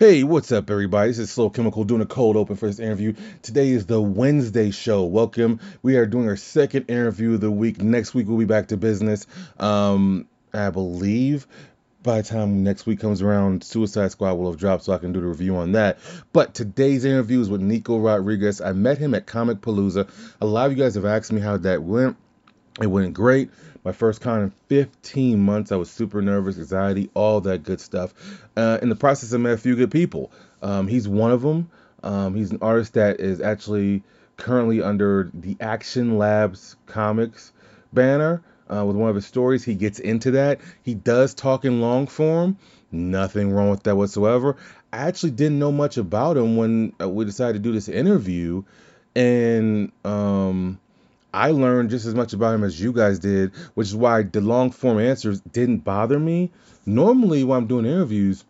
Hey, what's up, everybody? This is Slow Chemical doing a cold open for this interview. Today is the Wednesday show. Welcome. We are doing our second interview of the week. Next week, we'll be back to business. Um, I believe by the time next week comes around, Suicide Squad will have dropped so I can do the review on that. But today's interview is with Nico Rodriguez. I met him at Comic Palooza. A lot of you guys have asked me how that went. It went great. My first con in 15 months. I was super nervous, anxiety, all that good stuff. Uh, in the process, I met a few good people. Um, he's one of them. Um, he's an artist that is actually currently under the Action Labs Comics banner. Uh, with one of his stories, he gets into that. He does talk in long form. Nothing wrong with that whatsoever. I actually didn't know much about him when uh, we decided to do this interview, and um, I learned just as much about him as you guys did, which is why the long form answers didn't bother me. Normally, when I'm doing interviews,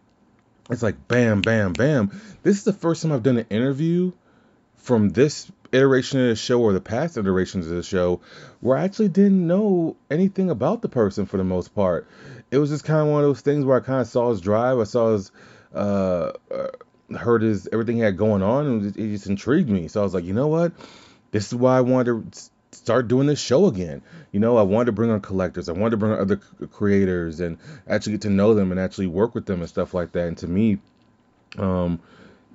it's like bam, bam, bam. This is the first time I've done an interview from this iteration of the show or the past iterations of the show where I actually didn't know anything about the person for the most part. It was just kind of one of those things where I kind of saw his drive, I saw his, uh, uh heard his everything he had going on, and it just intrigued me. So I was like, you know what? This is why I wanted to start doing this show again. You know, I wanted to bring on collectors, I wanted to bring on other creators and actually get to know them and actually work with them and stuff like that. And to me, um,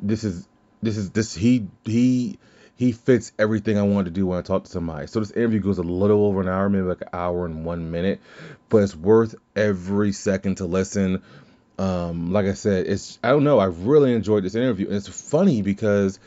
this is this is this he he he fits everything I wanted to do when I talk to somebody. So this interview goes a little over an hour, maybe like an hour and one minute, but it's worth every second to listen. Um, like I said, it's I don't know. I really enjoyed this interview, and it's funny because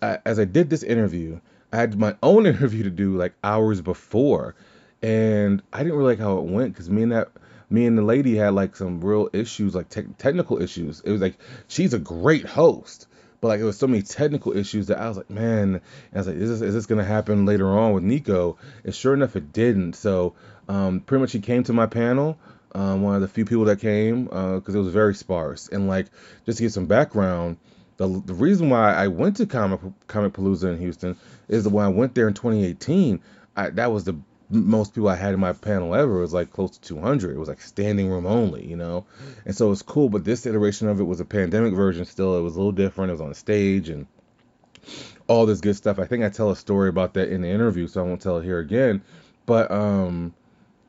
I, as I did this interview, I had my own interview to do like hours before, and I didn't really like how it went because me and that me and the lady had like some real issues, like te- technical issues. It was like she's a great host, but like it was so many technical issues that I was like, man, I was like, is this is this gonna happen later on with Nico? And sure enough, it didn't. So um, pretty much he came to my panel. Um, one of the few people that came because uh, it was very sparse and like just to get some background the, the reason why I went to Comic Comic Palooza in Houston is that when I went there in 2018, I, that was the most people I had in my panel ever. It was like close to 200. It was like standing room only, you know, and so it's cool. But this iteration of it was a pandemic version. Still, it was a little different. It was on stage and all this good stuff. I think I tell a story about that in the interview, so I won't tell it here again. But um,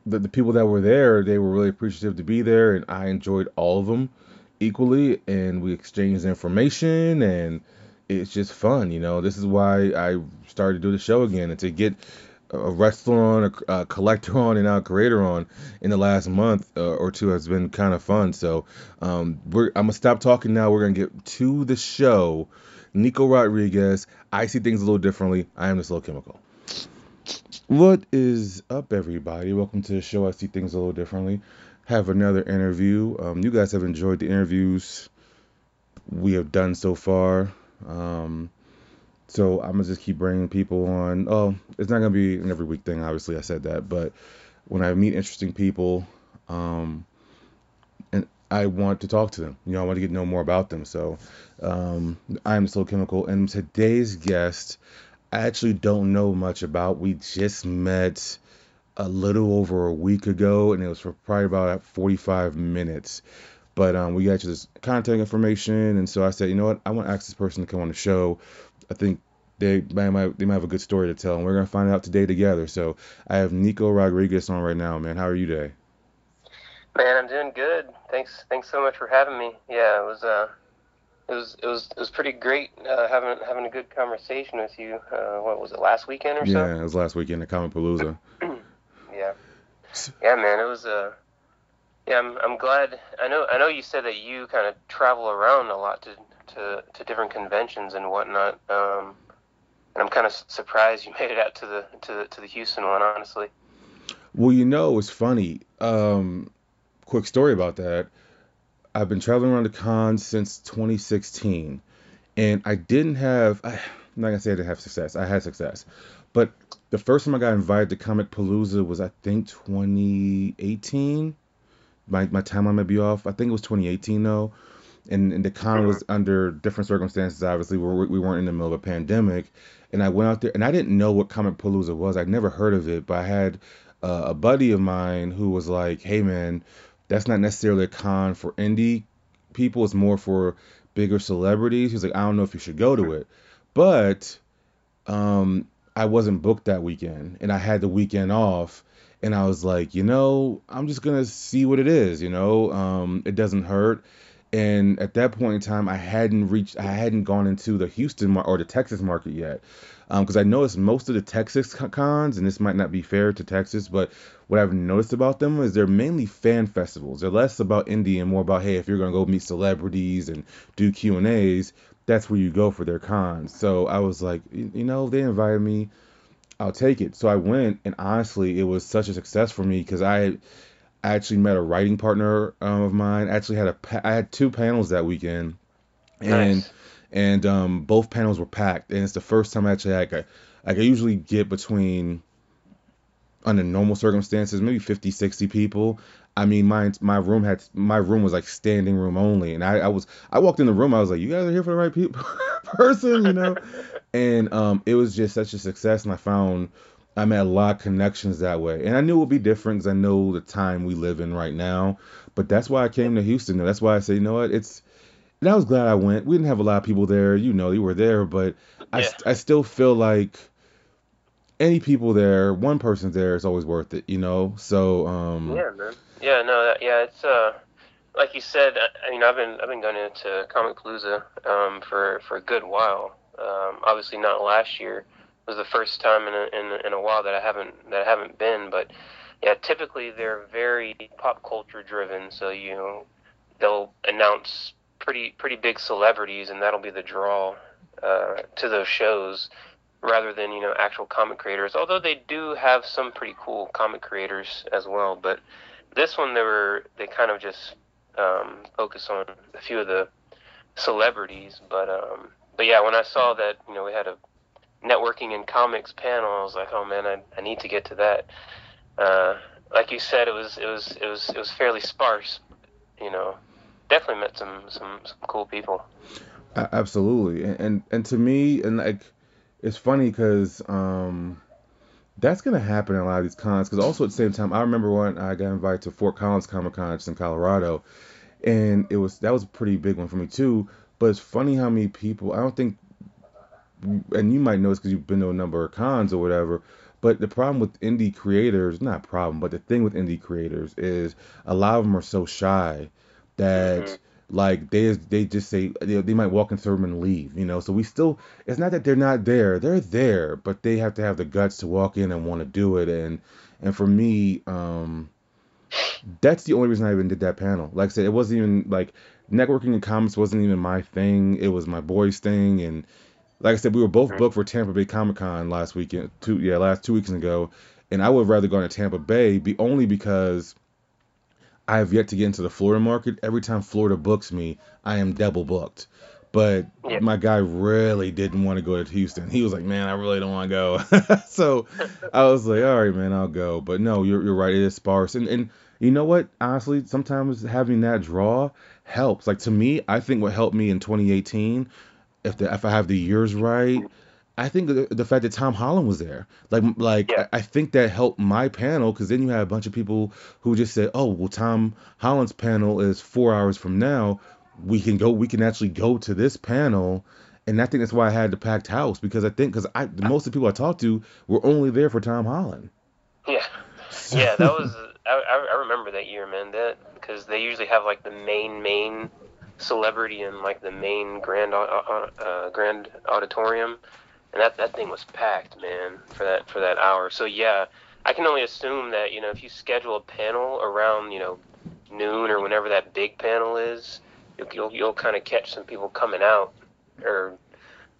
the, the people that were there, they were really appreciative to be there, and I enjoyed all of them equally and we exchange information and it's just fun you know? This is why i started to do the show again and to get a wrestler on a, a collector on and now a creator on in the last month uh, or two has been kind of fun. So um, we're i'm gonna stop talking now. We're gonna get to the show. Nico rodriguez i see things a little differently. I am the slow chemical. What is up everybody? Welcome to the show. I see things a little differently have another interview. Um, you guys have enjoyed the interviews we have done so far. Um, so I'm gonna just keep bringing people on. Oh, it's not gonna be an every week thing. Obviously, I said that, but when I meet interesting people, um, and I want to talk to them. You know, I want to get to know more about them. So um, I'm Slow Chemical, and today's guest, I actually don't know much about. We just met a little over a week ago, and it was for probably about 45 minutes. But um, we got you this contact information, and so I said, you know what, I want to ask this person to come on the show. I think they might they might have a good story to tell, and we're gonna find out today together. So I have Nico Rodriguez on right now, man. How are you today? Man, I'm doing good. Thanks, thanks so much for having me. Yeah, it was uh, it was it was it was pretty great uh, having having a good conversation with you. Uh, what was it last weekend or yeah, so? Yeah, it was last weekend at Comic Palooza. Yeah. Yeah, man, it was a. Uh, yeah, I'm, I'm glad. I know I know you said that you kind of travel around a lot to, to, to different conventions and whatnot. Um, and I'm kind of surprised you made it out to the to the to the Houston one, honestly. Well, you know, it's funny. Um, quick story about that. I've been traveling around the cons since 2016, and I didn't have. I'm not gonna say I didn't have success. I had success, but the first time I got invited to Comic Palooza was I think 2018. My my timeline might be off. I think it was 2018 though, and, and the con was under different circumstances. Obviously, we we weren't in the middle of a pandemic, and I went out there and I didn't know what Comic Palooza was. I'd never heard of it, but I had uh, a buddy of mine who was like, "Hey man, that's not necessarily a con for indie people. It's more for bigger celebrities. He's like, I don't know if you should go to it, but um, I wasn't booked that weekend, and I had the weekend off, and I was like, you know, I'm just gonna see what it is. You know, um, it doesn't hurt. And at that point in time, I hadn't reached, I hadn't gone into the Houston mar- or the Texas market yet, because um, I noticed most of the Texas cons, and this might not be fair to Texas, but what I've noticed about them is they're mainly fan festivals. They're less about indie and more about hey, if you're gonna go meet celebrities and do Q and A's, that's where you go for their cons. So I was like, you know, they invited me, I'll take it. So I went, and honestly, it was such a success for me because I actually met a writing partner um, of mine. I actually had a I had two panels that weekend, and nice. and um, both panels were packed. And it's the first time I actually like I, like I usually get between under normal circumstances maybe 50 60 people I mean, my my room had my room was like standing room only, and I, I was I walked in the room. I was like, "You guys are here for the right people, person," you know. and um, it was just such a success, and I found I made a lot of connections that way. And I knew it would be different because I know the time we live in right now. But that's why I came to Houston. That's why I said, you know what, it's. And I was glad I went. We didn't have a lot of people there, you know, you were there, but yeah. I I still feel like any people there, one person there is always worth it, you know. So um, yeah, man. Yeah, no, that, yeah, it's uh, like you said. I, mean, I've been I've been going into Comicpalooza um, for for a good while. Um, obviously, not last year. It was the first time in a, in, in a while that I haven't that I haven't been. But yeah, typically they're very pop culture driven. So you know, they'll announce pretty pretty big celebrities, and that'll be the draw uh, to those shows rather than you know actual comic creators. Although they do have some pretty cool comic creators as well, but this one, they were they kind of just um, focus on a few of the celebrities, but um, but yeah, when I saw that you know we had a networking and comics panel, I was like, oh man, I, I need to get to that. Uh, like you said, it was it was it was it was fairly sparse, you know. Definitely met some some, some cool people. Absolutely, and, and and to me, and like, it's funny because um, that's gonna happen in a lot of these cons because also at the same time I remember when I got invited to Fort Collins Comic Con in Colorado, and it was that was a pretty big one for me too. But it's funny how many people I don't think, and you might know this because you've been to a number of cons or whatever. But the problem with indie creators, not problem, but the thing with indie creators is a lot of them are so shy that. Like they they just say they, they might walk into the room and leave you know? So we still it's not that they're not there. They're there but they have to have the guts to walk in and want to do it. And and for me um that's the only reason i even did that panel. Like i said it wasn't even like networking and comics wasn't even my thing. It was my boys thing. And like i said we were both booked for tampa bay comic con last weekend two yeah last two weeks ago. And i would rather go to tampa bay be only because I have yet to get into the Florida market. Every time Florida books me, I am double booked. But yeah. my guy really didn't want to go to Houston. He was like, "Man, I really don't want to go." so I was like, "All right, man, I'll go." But no, you're you're right. It is sparse, and and you know what? Honestly, sometimes having that draw helps. Like to me, I think what helped me in 2018, if the if I have the years right, I think the, the, fact that Tom Holland was there, like, like yeah. I, I, think that helped my panel because then you had a bunch of people who just said, "Oh, well, Tom Holland's panel is four hours from now. We can go. We can actually go to this panel." And I think that's why I had the packed house because I think because I most of the people I talked to were only there for Tom Holland. Yeah, yeah, that was I, I remember that year, man. That because they usually have like the main main celebrity in like the main grand uh, uh, uh grand auditorium and that that thing was packed, man, for that for that hour. So yeah, I can only assume that you know if you schedule a panel around you know noon or whenever that big panel is, you'll you'll, you'll kind of catch some people coming out or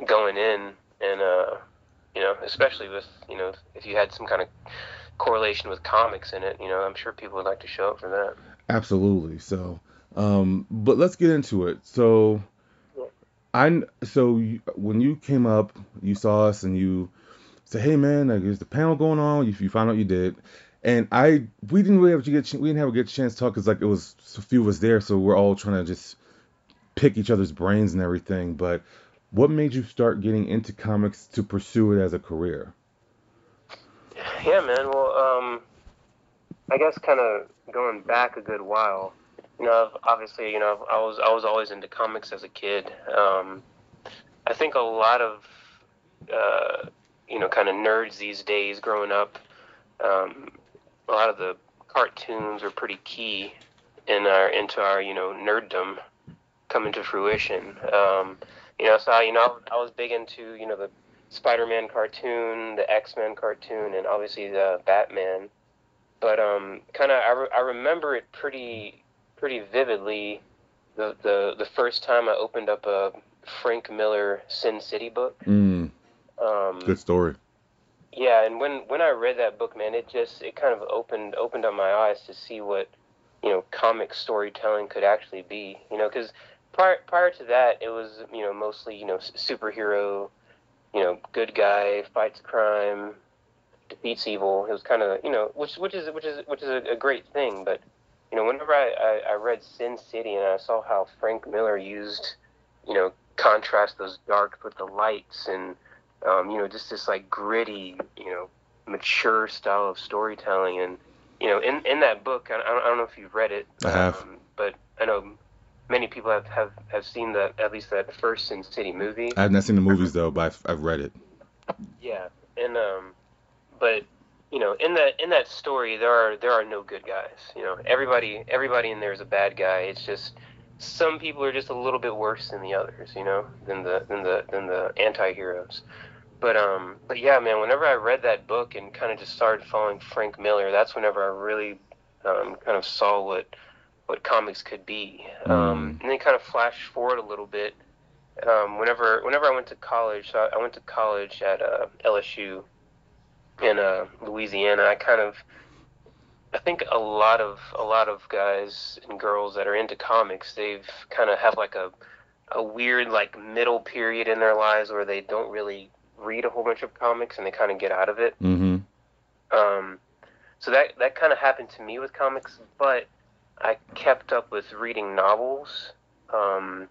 going in, and uh, you know, especially with you know if you had some kind of correlation with comics in it, you know, I'm sure people would like to show up for that. Absolutely. So, um, but let's get into it. So I so you, when you came up, you saw us and you said, "Hey man, like, is the panel going on?" You, you found out you did, and I we didn't really have to get we didn't have a good chance to talk because like it was a few of us there, so we're all trying to just pick each other's brains and everything. But what made you start getting into comics to pursue it as a career? Yeah, man. Well, um, I guess kind of going back a good while. You know, obviously, you know, I was I was always into comics as a kid. Um, I think a lot of uh, you know, kind of nerds these days growing up, um, a lot of the cartoons are pretty key in our into our you know nerddom coming to fruition. Um, you know, so you know, I was big into you know the Spider-Man cartoon, the X-Men cartoon, and obviously the Batman. But um, kind of, I, re- I remember it pretty pretty vividly. The, the the first time I opened up a Frank Miller Sin City book. Mm, Um, good story. yeah, and when when I read that book, man, it just it kind of opened opened up my eyes to see what you know comic storytelling could actually be. You know, because prior prior to that, it was you know mostly you know superhero, you know, good guy fights crime, defeats evil. It was kind of you know which which is which is which is a, a great thing, but you know whenever I, I I read Sin City and I saw how Frank Miller used you know contrast those darks with the lights and um, you know, just this like gritty, you know, mature style of storytelling. And you know, in in that book, I, I don't know if you've read it. I have. Um, but I know many people have, have have seen that at least that first Sin City movie. I have not seen the movies though, but I've, I've read it. Yeah, and um, but you know, in that in that story, there are there are no good guys. You know, everybody everybody in there is a bad guy. It's just some people are just a little bit worse than the others. You know, than the than the than the anti-heroes. But um, but yeah, man. Whenever I read that book and kind of just started following Frank Miller, that's whenever I really um, kind of saw what what comics could be. Um, and then kind of flash forward a little bit. Um, whenever whenever I went to college, so I, I went to college at uh, LSU in uh, Louisiana. I kind of I think a lot of a lot of guys and girls that are into comics, they've kind of have like a a weird like middle period in their lives where they don't really read a whole bunch of comics and they kind of get out of it. Mm-hmm. Um, so that that kind of happened to me with comics, but I kept up with reading novels, um,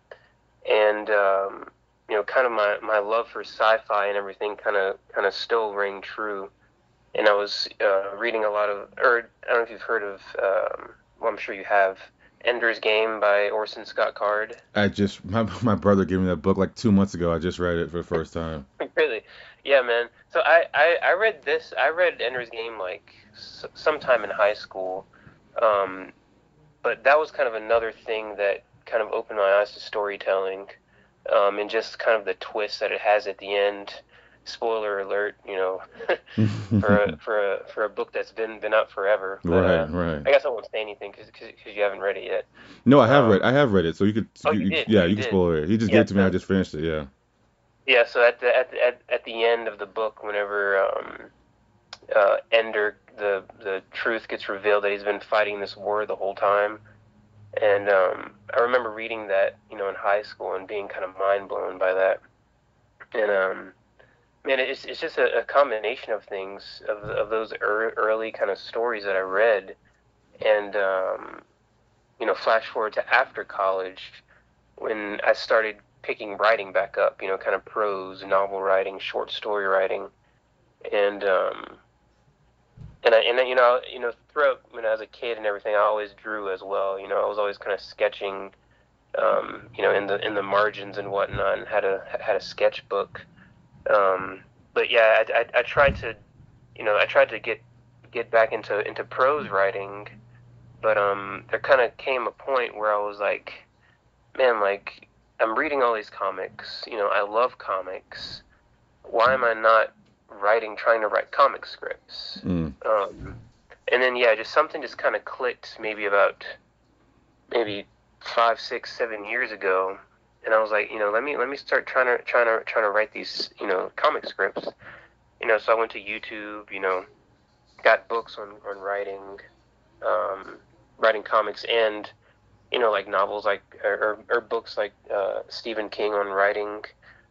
and um, you know, kind of my, my love for sci-fi and everything kind of kind of still rang true. And I was uh, reading a lot of, or I don't know if you've heard of, um, well, I'm sure you have, Ender's Game by Orson Scott Card. I just my my brother gave me that book like two months ago. I just read it for the first time. really? Yeah, man. So I, I, I read this. I read Ender's Game like s- sometime in high school, um, but that was kind of another thing that kind of opened my eyes to storytelling, um, and just kind of the twist that it has at the end. Spoiler alert, you know, for a, for a for a book that's been been out forever. But, right, uh, right. I guess I won't say anything because you haven't read it yet. No, I have um, read I have read it, so you could Oh, you did? yeah, You you can spoil it. He just Yeah, gave it to me. I just finished it. Yeah. Yeah, so at the at the, at, at the end of the book, whenever um, uh, Ender, the the truth gets revealed that he's been fighting this war the whole time, and um, I remember reading that you know in high school and being kind of mind blown by that, and um, man, it's it's just a, a combination of things of of those ear early kind of stories that I read, and um, you know, flash forward to after college when I started picking writing back up, you know, kind of prose, novel writing, short story writing, and um, and I and you know you know throughout when I was a kid and everything, I always drew as well. You know, I was always kind of sketching, um, you know, in the in the margins and whatnot, and had a had a sketchbook. Um, but yeah, I, I, I tried to, you know, I tried to get get back into into prose writing, but um, there kind of came a point where I was like, man, like I'm reading all these comics. You know, I love comics. Why am I not writing, trying to write comic scripts? Mm. Um, and then yeah, just something just kind of clicked maybe about maybe five, six, seven years ago, and I was like, you know, let me let me start trying to trying to trying to write these you know comic scripts. You know, so I went to YouTube. You know, got books on on writing, um, writing comics, and you know, like novels, like or, or books like uh, Stephen King on writing.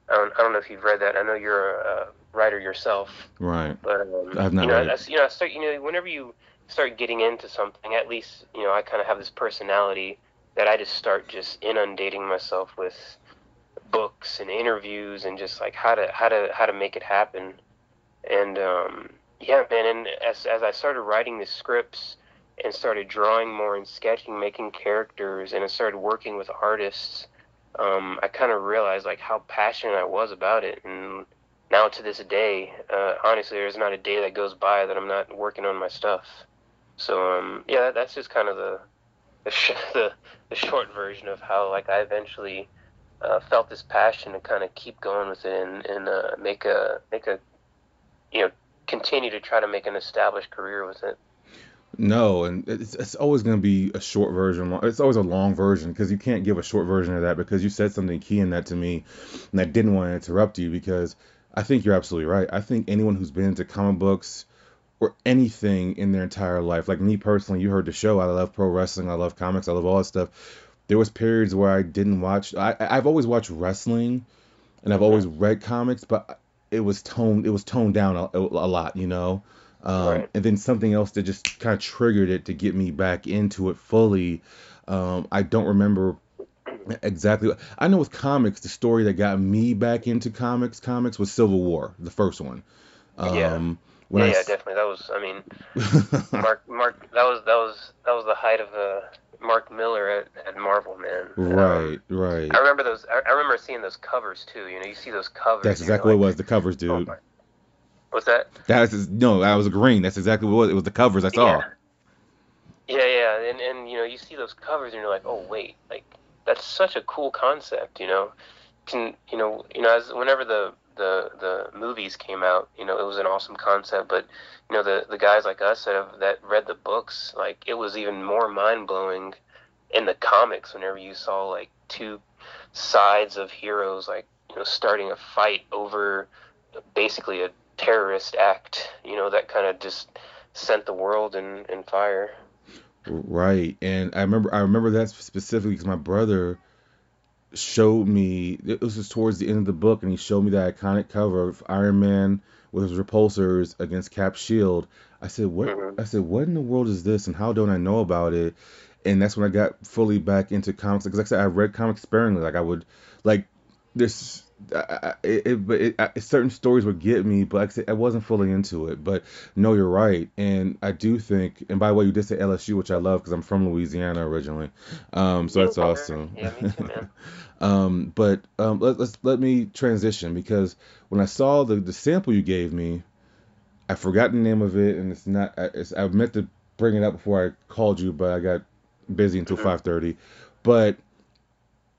I don't, I don't know if you've read that. I know you're a, a writer yourself. Right. But um, I have not you know, read it. as, you know, I start, you know, whenever you start getting into something, at least you know, I kind of have this personality that I just start just inundating myself with books and interviews and just like how to how to how to make it happen. And um, yeah, man, and as as I started writing the scripts, and started drawing more and sketching, making characters, and I started working with artists, um, I kind of realized like how passionate I was about it. And now to this day, uh, honestly, there's not a day that goes by that I'm not working on my stuff. So um, yeah, that's just kind of the the, sh- the the short version of how like I eventually uh, felt this passion to kind of keep going with it and, and uh, make a make a you know continue to try to make an established career with it. No, and it's, it's always going to be a short version. It's always a long version because you can't give a short version of that because you said something key in that to me, and I didn't want to interrupt you because I think you're absolutely right. I think anyone who's been into comic books or anything in their entire life, like me personally, you heard the show. I love pro wrestling. I love comics. I love all that stuff. There was periods where I didn't watch. I I've always watched wrestling, and I've always read comics, but it was toned. It was toned down a, a lot, you know. Um, right. And then something else that just kind of triggered it to get me back into it fully. Um, I don't remember exactly. I know with comics, the story that got me back into comics, comics was Civil War, the first one. Um, yeah. yeah, I, yeah, definitely. That was. I mean, Mark, Mark. That was that was that was the height of uh, Mark Millar at, at Marvel, man. Right, um, right. I remember those. I, I, remember seeing those covers too. You know, you see those covers. That's exactly like, what it was. The covers, dude. Oh What's that? That's no, I was agreeing. That's exactly what it was. It was the covers I saw. Yeah. Yeah, yeah, and and you know you see those covers and you're like, oh wait, like that's such a cool concept, you know. Can you know you know as whenever the the the movies came out, you know it was an awesome concept, but you know the the guys like us that have that read the books, like it was even more mind blowing in the comics whenever you saw like two sides of heroes like you know starting a fight over basically a terrorist act, you know, that kind of just sent the world in, in fire. Right, and I remember I remember that specifically because my brother showed me it was just towards the end of the book, and he showed me that iconic cover of Iron Man with his repulsors against Cap Shield. I said, "What?" Mm-hmm. I said, "What in the world is this, and how don't I know about it?" And that's when I got fully back into comics. Because like I said, I read comics sparingly. Like I would, like this I, it, but it, it, certain stories would get me, but like I, said, I wasn't fully into it. But no, you're right, and I do think. And by the way, you did say LSU, which I love because I'm from Louisiana originally, um, so that's awesome. Yeah, too, um, but um, let, let's let me transition because when I saw the the sample you gave me, I forgot the name of it, and it's not. It's, I meant to bring it up before I called you, but I got busy until mm-hmm. 5:30. But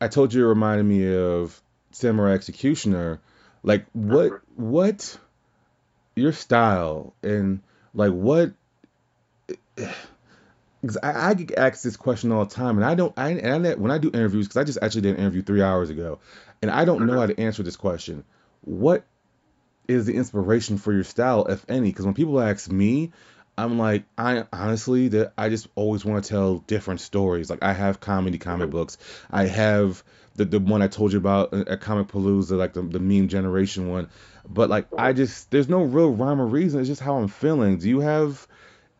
I told you it reminded me of Samurai Executioner, like what what your style and like what because I, I, get asked this question all the time, and I don't. I and I, when I do interviews, because I just actually did an interview three hours ago, and I don't know uh-huh. how to answer this question. What is the inspiration for your style, if any? Because when people ask me, I'm like, I honestly that I just always want to tell different stories. Like I have comedy comic books, I have the the one I told you about at Comic Palooza, like the the meme generation one. But like I just there's no real rhyme or reason. It's just how I'm feeling. Do you have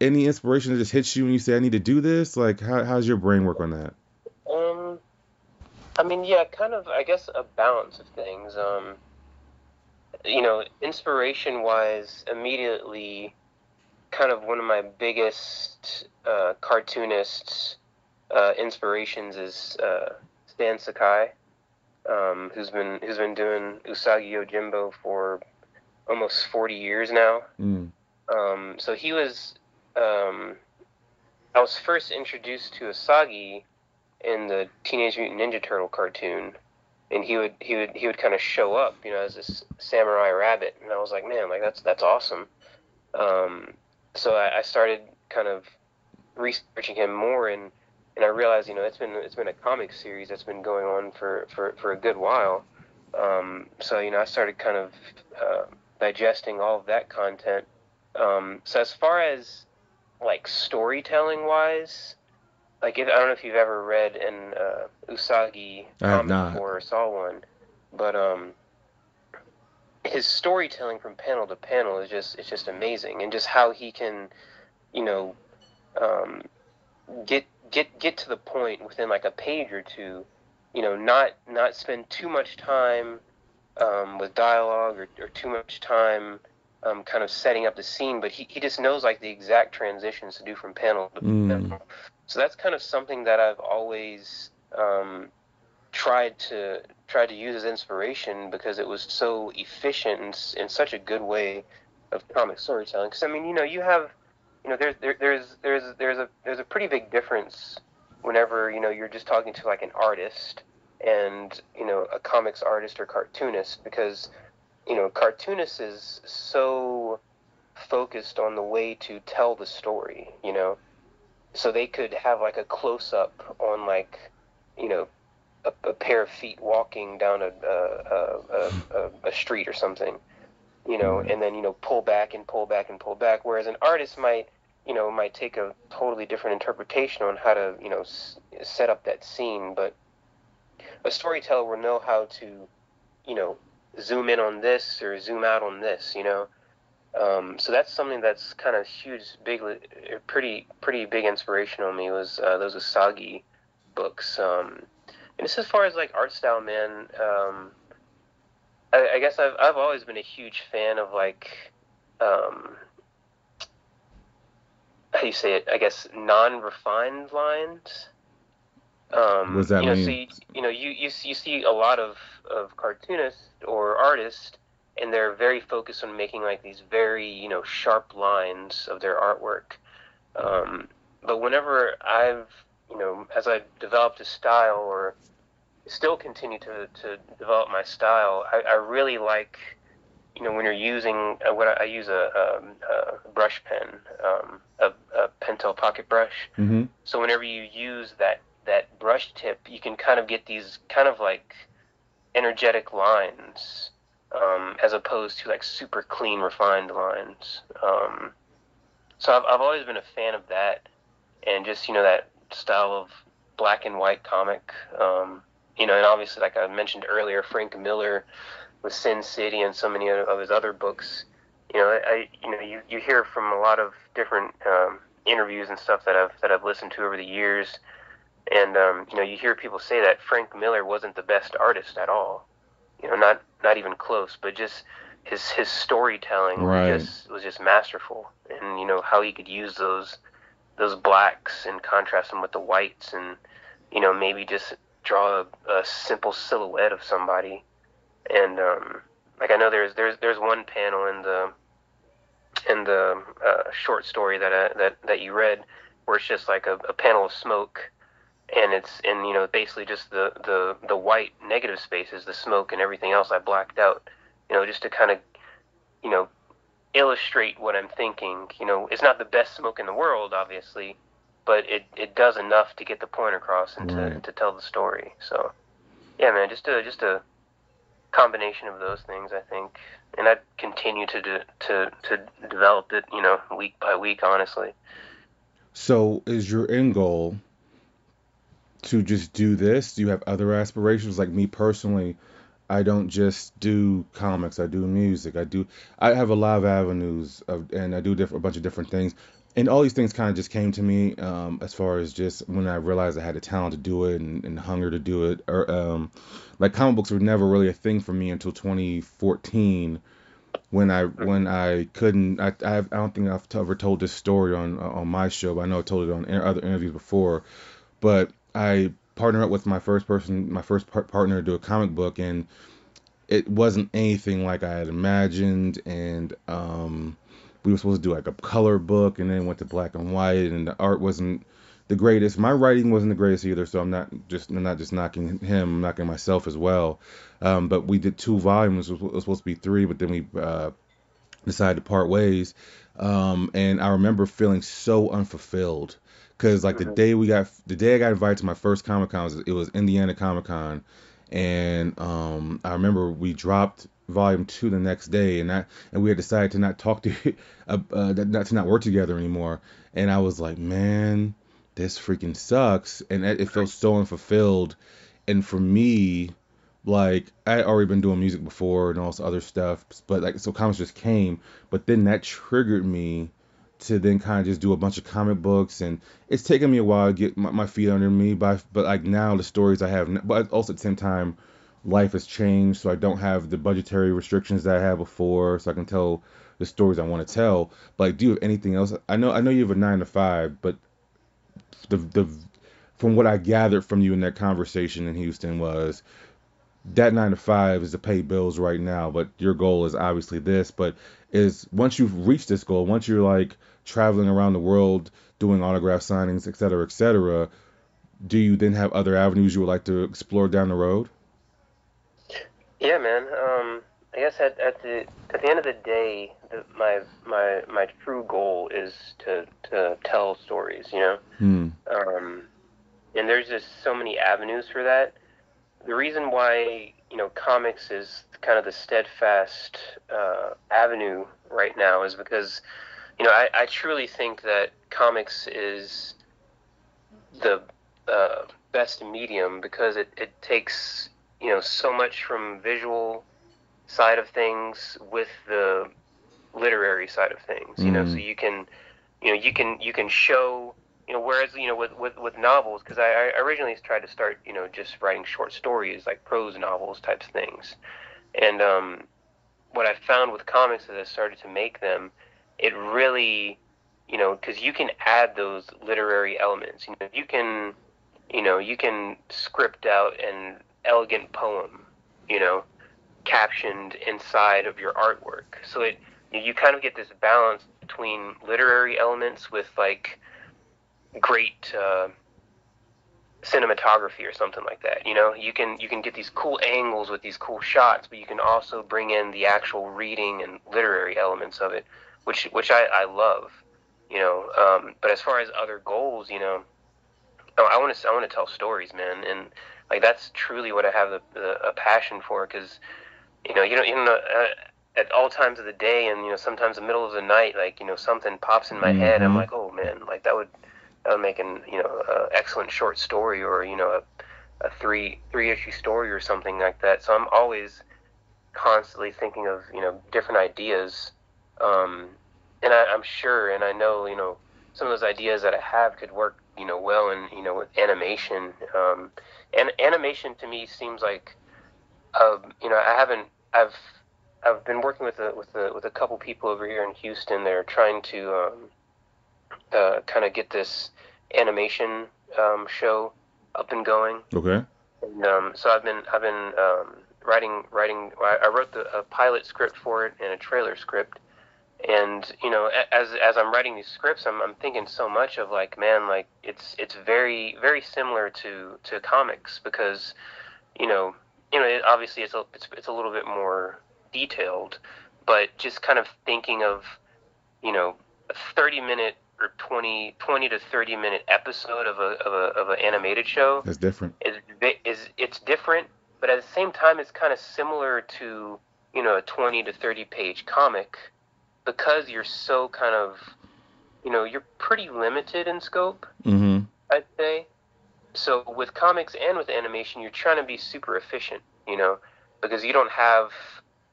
any inspiration that just hits you when you say I need to do this? Like how how's your brain work on that? Um, I mean, yeah, kind of. I guess a balance of things. Um, you know, inspiration wise, immediately, kind of one of my biggest uh, cartoonists uh, inspirations is uh, Stan Sakai, um, who's been who's been doing Usagi Yojimbo for almost 40 years now. Mm. Um, so he was, um, I was first introduced to Usagi in the Teenage Mutant Ninja Turtle cartoon, and he would he would he would kind of show up, you know, as this samurai rabbit, and I was like, man, like that's that's awesome. Um, so I, I started kind of researching him more and and I realized, you know, it's been it's been a comic series that's been going on for for, for a good while. Um, so you know, I started kind of uh, digesting all of that content. Um, so as far as like storytelling wise, like if, I don't know if you've ever read an uh, Usagi comic before or saw one, but um, his storytelling from panel to panel is just it's just amazing, and just how he can, you know, um, get get get to the point within like a page or two. You know, not not spend too much time um, with dialogue or, or too much time um, kind of setting up the scene, but he, he just knows like the exact transitions to do from panel to Mm. panel. So that's kind of something that I've always um, tried to tried to use as inspiration because it was so efficient and, such a good way of comic storytelling. Because I mean, you know, you have you know, there's there, there's there's there's a there's a pretty big difference whenever you know you're just talking to like an artist and you know a comics artist or cartoonist because you know cartoonist is so focused on the way to tell the story you know so they could have like a close up on like you know a, a pair of feet walking down a a, a, a, street or something you know and then you know pull back and pull back and pull back. Whereas an artist might you know might take a totally different interpretation on how to you know s- set up that scene. But a storyteller will know how to you know zoom in on this or zoom out on this you know? Um, so that's something that's kind of huge big pretty pretty big inspiration on me was uh, those Usagi books. Um, and just as far as like art style man um, I, I guess I've, I've always been a huge fan of like um, how do you say it? I guess non-refined lines. Um, What does that you know, mean? So you, you know, you, you you see a lot of of cartoonists or artists, and they're very focused on making like these very you know sharp lines of their artwork. Um, but whenever I've you know as I've developed a style or still continue to, to develop my style, I, I really like you know when you're using uh, what I, I use a, um, a brush pen, um, a, a Pentel pocket brush. Mm-hmm. So whenever you use that that brush tip, you can kind of get these kind of like energetic lines, um, as opposed to like super clean, refined lines. Um, so I've I've always been a fan of that, and just you know that style of black and white comic. Um, you know, and obviously, like I mentioned earlier, Frank Miller with Sin City and so many of his other books. You know, I you know you, you hear from a lot of different um, interviews and stuff that I've that I've listened to over the years, and um, you know you hear people say that Frank Miller wasn't the best artist at all. You know, not not even close, but just his his storytelling Right. was just was just masterful, and you know how he could use those those blacks and contrast them with the whites, and you know maybe just draw a, a simple silhouette of somebody. And um, like I know there's there's there's one panel in the in the uh, short story that I, that that you read where it's just like a, a panel of smoke and it's and you know basically just the the the white negative spaces the smoke and everything else I blacked out you know just to kind of you know illustrate what I'm thinking you know it's not the best smoke in the world obviously but it, it does enough to get the point across and to, Right. to tell the story so yeah man just a just a combination of those things, I think, and I continue to to to develop it, you know, week by week, honestly. So, is your end goal to just do this? Do you have other aspirations? Like me personally, I don't just do comics. I do music. I do. I have a lot of avenues of, and I do different, a bunch of different things. And all these things kind of just came to me um, as far as just when I realized I had the talent to do it and, and hunger to do it. Or um, like comic books were never really a thing for me until 2014 when I when I couldn't I I, I don't think I've ever told this story on on my show, but I know I told it on other interviews before. But I partnered up with my first person, my first par- partner to do a comic book, and it wasn't anything like I had imagined. And um, we were supposed to do like a color book, and then went to black and white, and the art wasn't the greatest. My writing wasn't the greatest either, so I'm not just I'm not just knocking him, I'm knocking myself as well. Um, but we did two volumes. It was supposed to be three, but then we uh, decided to part ways. Um, and I remember feeling so unfulfilled because like the day we got the day I got invited to my first Comic Con, was- it was Indiana Comic Con, and um, I remember we dropped volume two the next day, and that and we had decided to not talk to uh, uh, not to not work together anymore. And I was like, man, this freaking sucks, and it, it felt so unfulfilled. And for me, like I had already been doing music before and also other stuff, but like so comics just came, but then that triggered me to then kind of just do a bunch of comic books, and it's taken me a while to get my, my feet under me. But but like now the stories I have, but also at the same time, life has changed, so I don't have the budgetary restrictions that I had before, so I can tell the stories I want to tell. But like, do you have anything else? I know I know you have a nine to five, but the the from what I gathered from you in that conversation in Houston was that nine to five is to pay bills right now, but your goal is obviously this. But is once you've reached this goal, once you're like traveling around the world doing autograph signings, et cetera, et cetera, do you then have other avenues you would like to explore down the road? Yeah, man. Um, I guess at, at the at the end of the day, the, my my my true goal is to to tell stories. You know, Hmm. um, and there's just so many avenues for that. The reason why you know comics is kind of the steadfast uh, avenue right now is because you know I, I truly think that comics is the uh, best medium because it, it takes you know so much from visual side of things with the literary side of things you know Mm. so you can you know you can you can show you know whereas you know with with, with novels because I, I originally tried to start you know just writing short stories like prose novels types of things. And um what i found with comics as i started to make them it really you know because you can add those literary elements. You know you can you know you can script out an elegant poem you know captioned inside of your artwork. So it you, you kind of get this balance between literary elements with like great uh, cinematography or something like that. You know, you can you can get these cool angles with these cool shots, but you can also bring in the actual reading and literary elements of it, which which I, I love. You know, um, but as far as other goals, you know, oh, I want to I want to tell stories, man, and like that's truly what I have the, the a passion for, because you know you know you know. Uh, at all times of the day and you know sometimes the middle of the night like you know something pops in my head i'm Mhm. like oh man like that would an you know a excellent short story or you know a, a three three issue story or something like that so i'm always constantly thinking of you know different ideas um, and I, i'm sure and i know you know some of those ideas that i have could work you know well in you know with animation um, and animation to me seems like um, you know i haven't i've I've been working with a with a with a couple people over here in Houston. They're trying to um, uh, kind of get this animation um, show up and going. Okay. And, um, so I've been I've been um, writing writing. I I wrote the, a pilot script for it and a trailer script. And you know, as as I'm writing these scripts, I'm I'm thinking so much of like, man, like it's it's very very similar to to comics because, you know, you know, it, obviously it's a it's it's a little bit more detailed, but just kind of thinking of, you know, a 30 minute or 20 20 to 30 minute episode of a of a of an animated show That's different. is is it's different, but at the same time, it's kind of similar to you know a twenty to thirty page comic because you're so kind of you know you're pretty limited in scope. Mm-hmm. I'd say. So with comics and with animation, you're trying to be super efficient, you know, because you don't have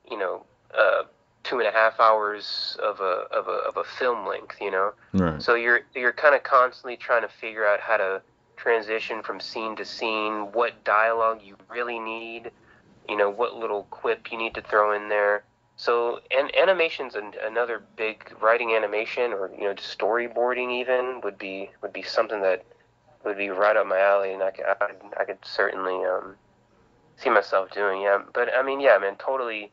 you know uh, two and a half hours of a of a of a film length, you know. Right. So you're you're kind of constantly trying to figure out how to transition from scene to scene, what dialogue you really need, you know, what little quip you need to throw in there. So and animation's an, another big writing animation or you know just storyboarding even would be would be something that would be right up my alley and I could I, could- I could certainly um, see myself doing yeah but I mean yeah man totally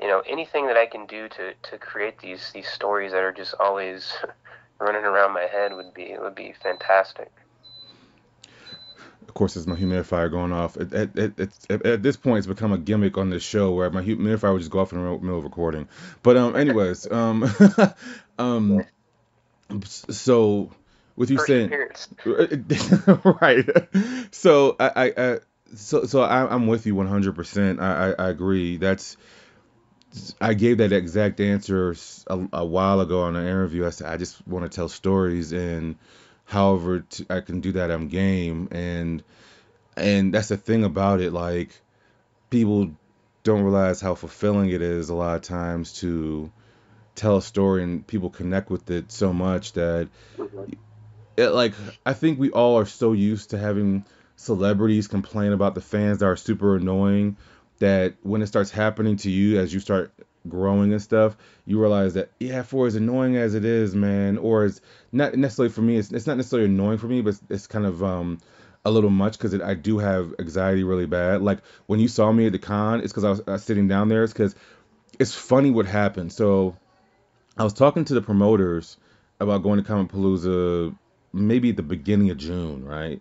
you know anything that I can do to to create these these stories that are just always running around my head would be would be fantastic. Of course, there's my humidifier going off. It, it, it, it's at, at this point, it's become a gimmick on this show where my humidifier would just go off in the middle of recording. But um, anyways, um, um, so with you First saying right, so I, I, I so so I, I'm with you 100%. I, I I agree. That's I gave that exact answer a while ago on an interview. I said I just want to tell stories, and however t- I can do that, I'm game. And and that's the thing about it. Like people don't realize how fulfilling it is a lot of times to tell a story, and people connect with it so much that it, like I think we all are so used to having celebrities complain about the fans that are super annoying that when it starts happening to you as you start growing and stuff, you realize that yeah, for as annoying as it is, man, or it's not necessarily for me, it's, it's not necessarily annoying for me, but it's, it's kind of um a little much because I do have anxiety really bad. Like when you saw me at the con, it's because I was, I was sitting down there. It's because it's funny what happened. So I was talking to the promoters about going to Comicpalooza maybe at the beginning of June, right?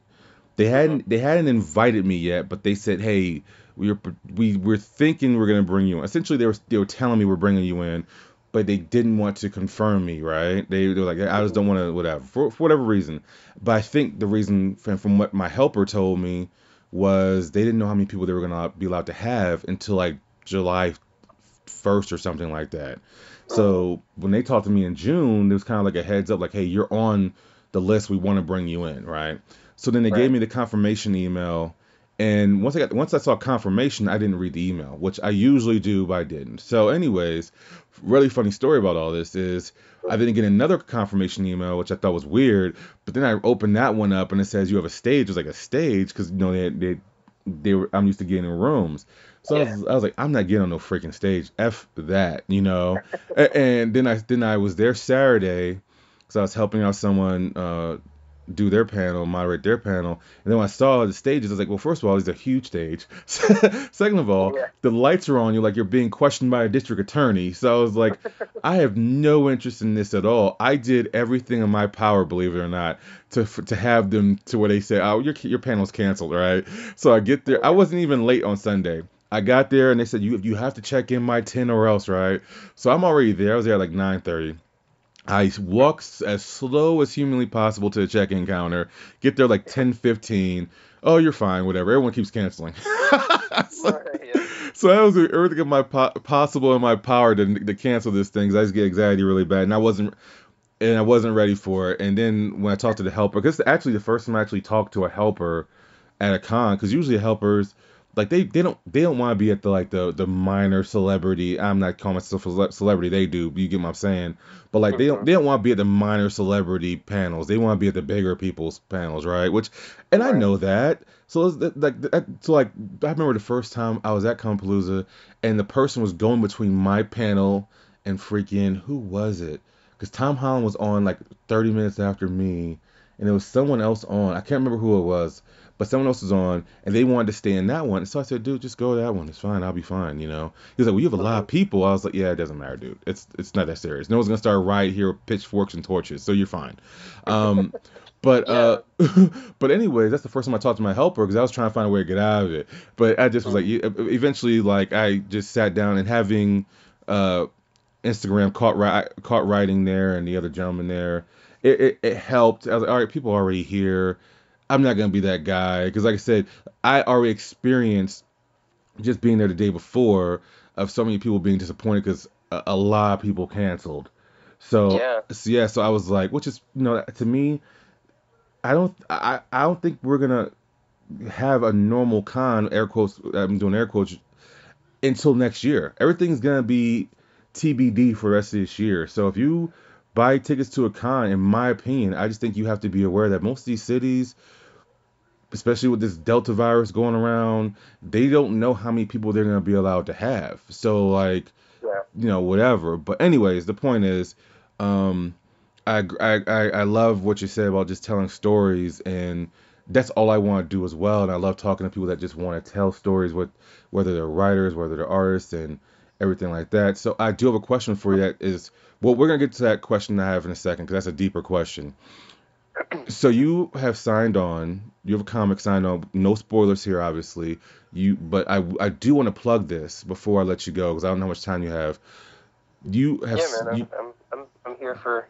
They hadn't they hadn't invited me yet, but they said, "Hey, we were we were thinking we're gonna bring you in." Essentially, they were they were telling me we're bringing you in, but they didn't want to confirm me, right? They, they were like, "I just don't want to, whatever," for, for whatever reason. But I think the reason, from, from what my helper told me, was they didn't know how many people they were gonna be allowed to have until like July 1st or something like that. So when they talked to me in June, it was kind of like a heads up, like, hey, you're on the list. We want to bring you in, right? So then they Right. gave me the confirmation email, and once I got once I saw confirmation, I didn't read the email, which I usually do, but I didn't. So, anyways, really funny story about all this is I didn't get another confirmation email, which I thought was weird. But then I opened that one up, and it says you have a stage. It was like a stage because you know they they they were I'm used to getting in rooms. So I, was, I was like, I'm not getting on no freaking stage. F that, you know. And then I then I was there Saturday, so I was helping out someone uh, do their panel, moderate their panel. And then when I saw the stages, I was like, well, first of all, it's a huge stage. Second of all, Yeah. the lights are on you like you're being questioned by a district attorney. So I was like, I have no interest in this at all. I did everything in my power, believe it or not, to to have them to where they say, oh, your your panel's canceled, right? So I get there. I wasn't even late on Sunday. I got there and they said you you have to check in by ten or else, right? So I'm already there. I was there at like nine thirty. I walk as slow as humanly possible to the check-in counter. Get there like ten fifteen. Oh, you're fine. Whatever. Everyone keeps canceling. so, Yeah. so I was doing everything in my po- possible in my power to to cancel this thing. 'cause I just get anxiety really bad, and I wasn't and I wasn't ready for it. And then when I talked to the helper, because actually the first time I actually talked to a helper at a con, because usually helpers like they, they don't they don't want to be at the like the the minor celebrity. I'm not calling myself a celebrity. They do. You get what I'm saying? But like they don't uh-huh. they don't want to be at the minor celebrity panels. They want to be at the bigger people's panels, right? Which, and I know that. So like that- so like I remember the first time I was at Comicpalooza and the person was going between my panel and freaking who was it? Because Tom Holland was on like 30 minutes after me, and there was someone else on. I can't remember who it was, but someone else was on, and they wanted to stay in that one. So I said, dude, just go to that one. It's fine. I'll be fine. You know. He was like, well, you have a lot of people. I was like, yeah, it doesn't matter, dude. It's it's not that serious. No one's gonna start a riot here with pitchforks and torches, so you're fine. Um, but uh, but anyways, that's the first time I talked to my helper because I was trying to find a way to get out of it. But I just was like, e- eventually, like I just sat down and having uh Instagram caught ri- caught writing there and the other gentleman there. It, it, it helped. I was like, all right, people are already here. I'm not gonna be that guy because, like I said, I already experienced just being there the day before of so many people being disappointed because a, a lot of people canceled. So Yeah. so yeah, so I was like, which is you know to me, I don't I I don't think we're gonna have a normal con air quotes I'm doing air quotes until next year. Everything's gonna be TBD for the rest of this year. So if you buy tickets to a con, in my opinion, I just think you have to be aware that most of these cities, especially with this Delta virus going around, they don't know how many people they're gonna be allowed to have. So like, Yeah. you know, whatever. But anyways, the point is, um, I I I I love what you said about just telling stories and. That's all I want to do as well, and I love talking to people that just want to tell stories, with whether they're writers, whether they're artists, and everything like that. So I do have a question for you. That is, well, we're gonna get to that question I have in a second because that's a deeper question. So you have signed on. You have a comic signed on. No spoilers here, obviously. You, but I I do want to plug this before I let you go because I don't know how much time you have. You have. Yeah, man. I'm, you- I'm, I'm, I'm here for,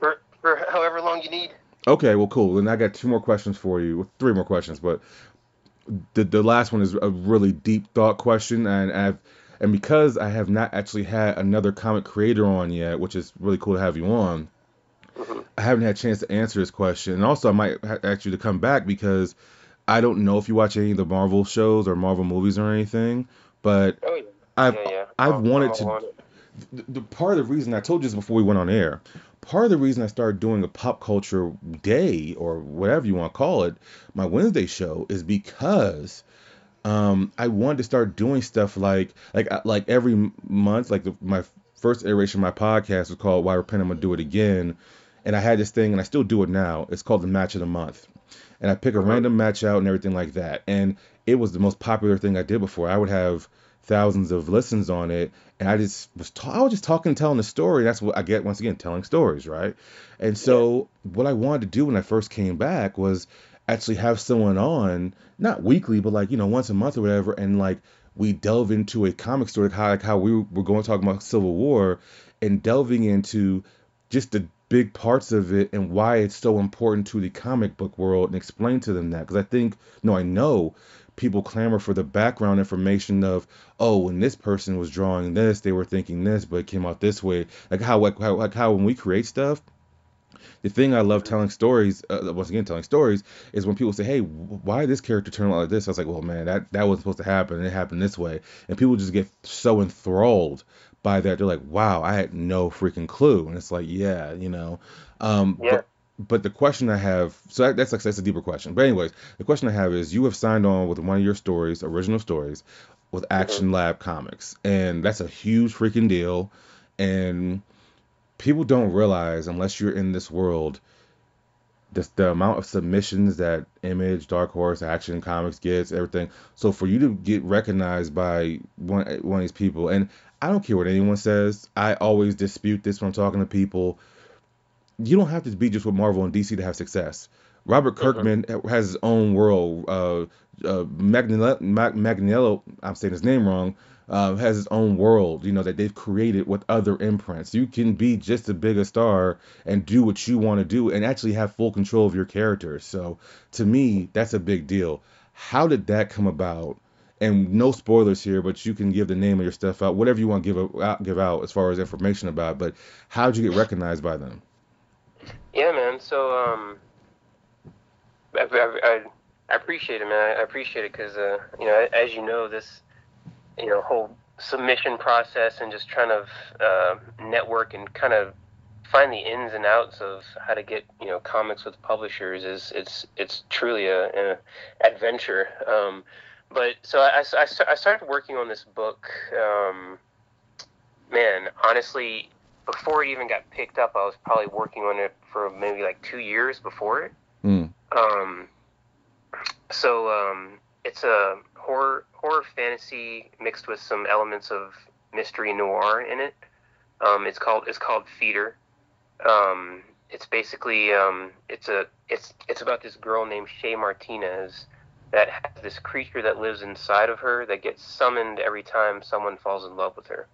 for, for however long you need. Okay, well, cool. And I got two more questions for you, three more questions, but the the last one is a really deep thought question, and I've and because I have not actually had another comic creator on yet, which is really cool to have you on. Mhm. I haven't had a chance to answer this question, and also I might ask you to come back because I don't know if you watch any of the Marvel shows or Marvel movies or anything, but Oh yeah. I've yeah, yeah. I've I'm- wanted I'm to on the, the part of the reason I told you this before we went on air. Part of the reason I started doing a pop culture day or whatever you want to call it, my Wednesday show, is because um, I wanted to start doing stuff like like uh, like every month. Like the, my first iteration of my podcast was called Why Repent. I'm gonna do it again, and I had this thing, and I still do it now. It's called the Match of the Month, and I pick a random match out and everything like that. And it was the most popular thing I did before. I would have thousands of listens on it, and I just was ta- I was just talking, telling the story. That's what I get once again, telling stories, right? And so what I wanted to do when I first came back was actually have someone on, not weekly, but like you know once a month or whatever, and like we delve into a comic story, like how like how we were going to talk about Civil War, and delving into just the big parts of it and why it's so important to the comic book world and explain to them that. Because I think no I know people clamor for the background information of oh when this person was drawing this they were thinking this but it came out this way. Like how like how, like how when we create stuff the thing I love telling stories, uh, once again telling stories, is when people say, "Hey, why did this character turn out like this?" I was like, "Well, man, that that wasn't supposed to happen, and it happened this way." And people just get so enthralled by that. They're like, "Wow, I had no freaking clue." And it's like, yeah, you know. Um, yeah. But, but the question I have, so that, that's like that's a deeper question. But anyways, the question I have is, you have signed on with one of your stories, original stories, with mm-hmm. Action. Lab Comics, and that's a huge freaking deal. And people don't realize unless you're in this world, just the amount of submissions that Image, Dark Horse, Action Comics gets, everything. So for you to get recognized by one one of these people, and I don't care what anyone says, I always dispute this when I'm talking to people you don't have to be just with Marvel and DC to have success. Robert. Kirkman uh-huh. has his own world. Uh, uh, Mag- I'm saying his name wrong, uh, has his own world, you know, that they've created with other imprints. You can be just as big a star and do what you want to do and actually have full control of your character. So to me, that's a big deal. How did that come about? And no spoilers here, but you can give the name of your stuff out, whatever you want to give out, give out as far as information about. But how did you get recognized by them? Yeah, man. So, um, I, I, I appreciate it, man. I appreciate it because, uh, you know, as you know, this, you know, whole submission process and just trying to uh, network and kind of find the ins and outs of how to get, you know, comics with publishers is it's it's truly a, an adventure. Um, but so I, I, I started working on this book. Um, man, honestly, before it even got picked up, I was probably working on it for maybe like two years before it. Mm. Um, so um, it's a horror horror fantasy mixed with some elements of mystery noir in it. Um, it's called it's called Feeder. Um, it's basically um, it's a it's it's about this girl named Shay Martinez that has this creature that lives inside of her that gets summoned every time someone falls in love with her.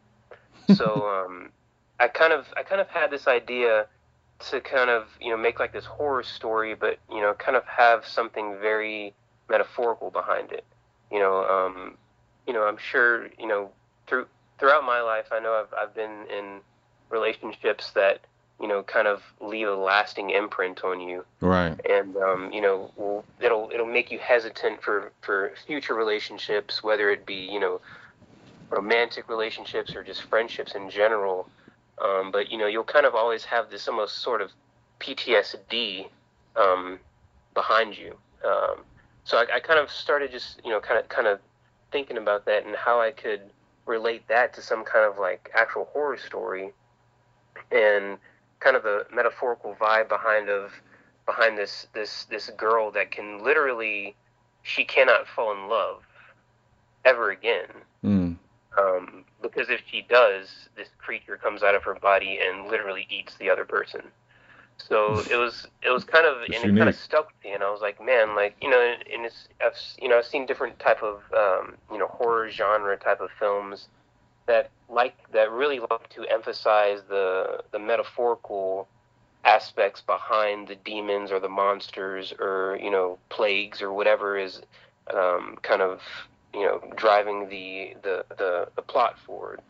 So um, I kind of I kind of had this idea to kind of you know make like this horror story, but you know kind of have something very metaphorical behind it. You know, um, you know I'm sure you know through throughout my life I know I've I've been in relationships that you know kind of leave a lasting imprint on you. Right. And um, you know it'll it'll make you hesitant for for future relationships whether it be you know romantic relationships or just friendships in general um, but you know, you'll kind of always have this almost sort of PTSD um, behind you. Um, so I, I, kind of started just you know kind of kind of thinking about that and how I could relate that to some kind of like actual horror story and kind of the metaphorical vibe behind of behind this this this girl that can literally she cannot fall in love ever again. Mm. Um, because if she does, this creature comes out of her body and literally eats the other person. So it was it was kind of and it kind of stuck with me, and I was like, man, like you know, and it's I've you know I've seen different type of um, you know horror genre type of films that like that really like to emphasize the the metaphorical aspects behind the demons or the monsters or you know plagues or whatever is um, kind of you know driving the the the, the plot forward.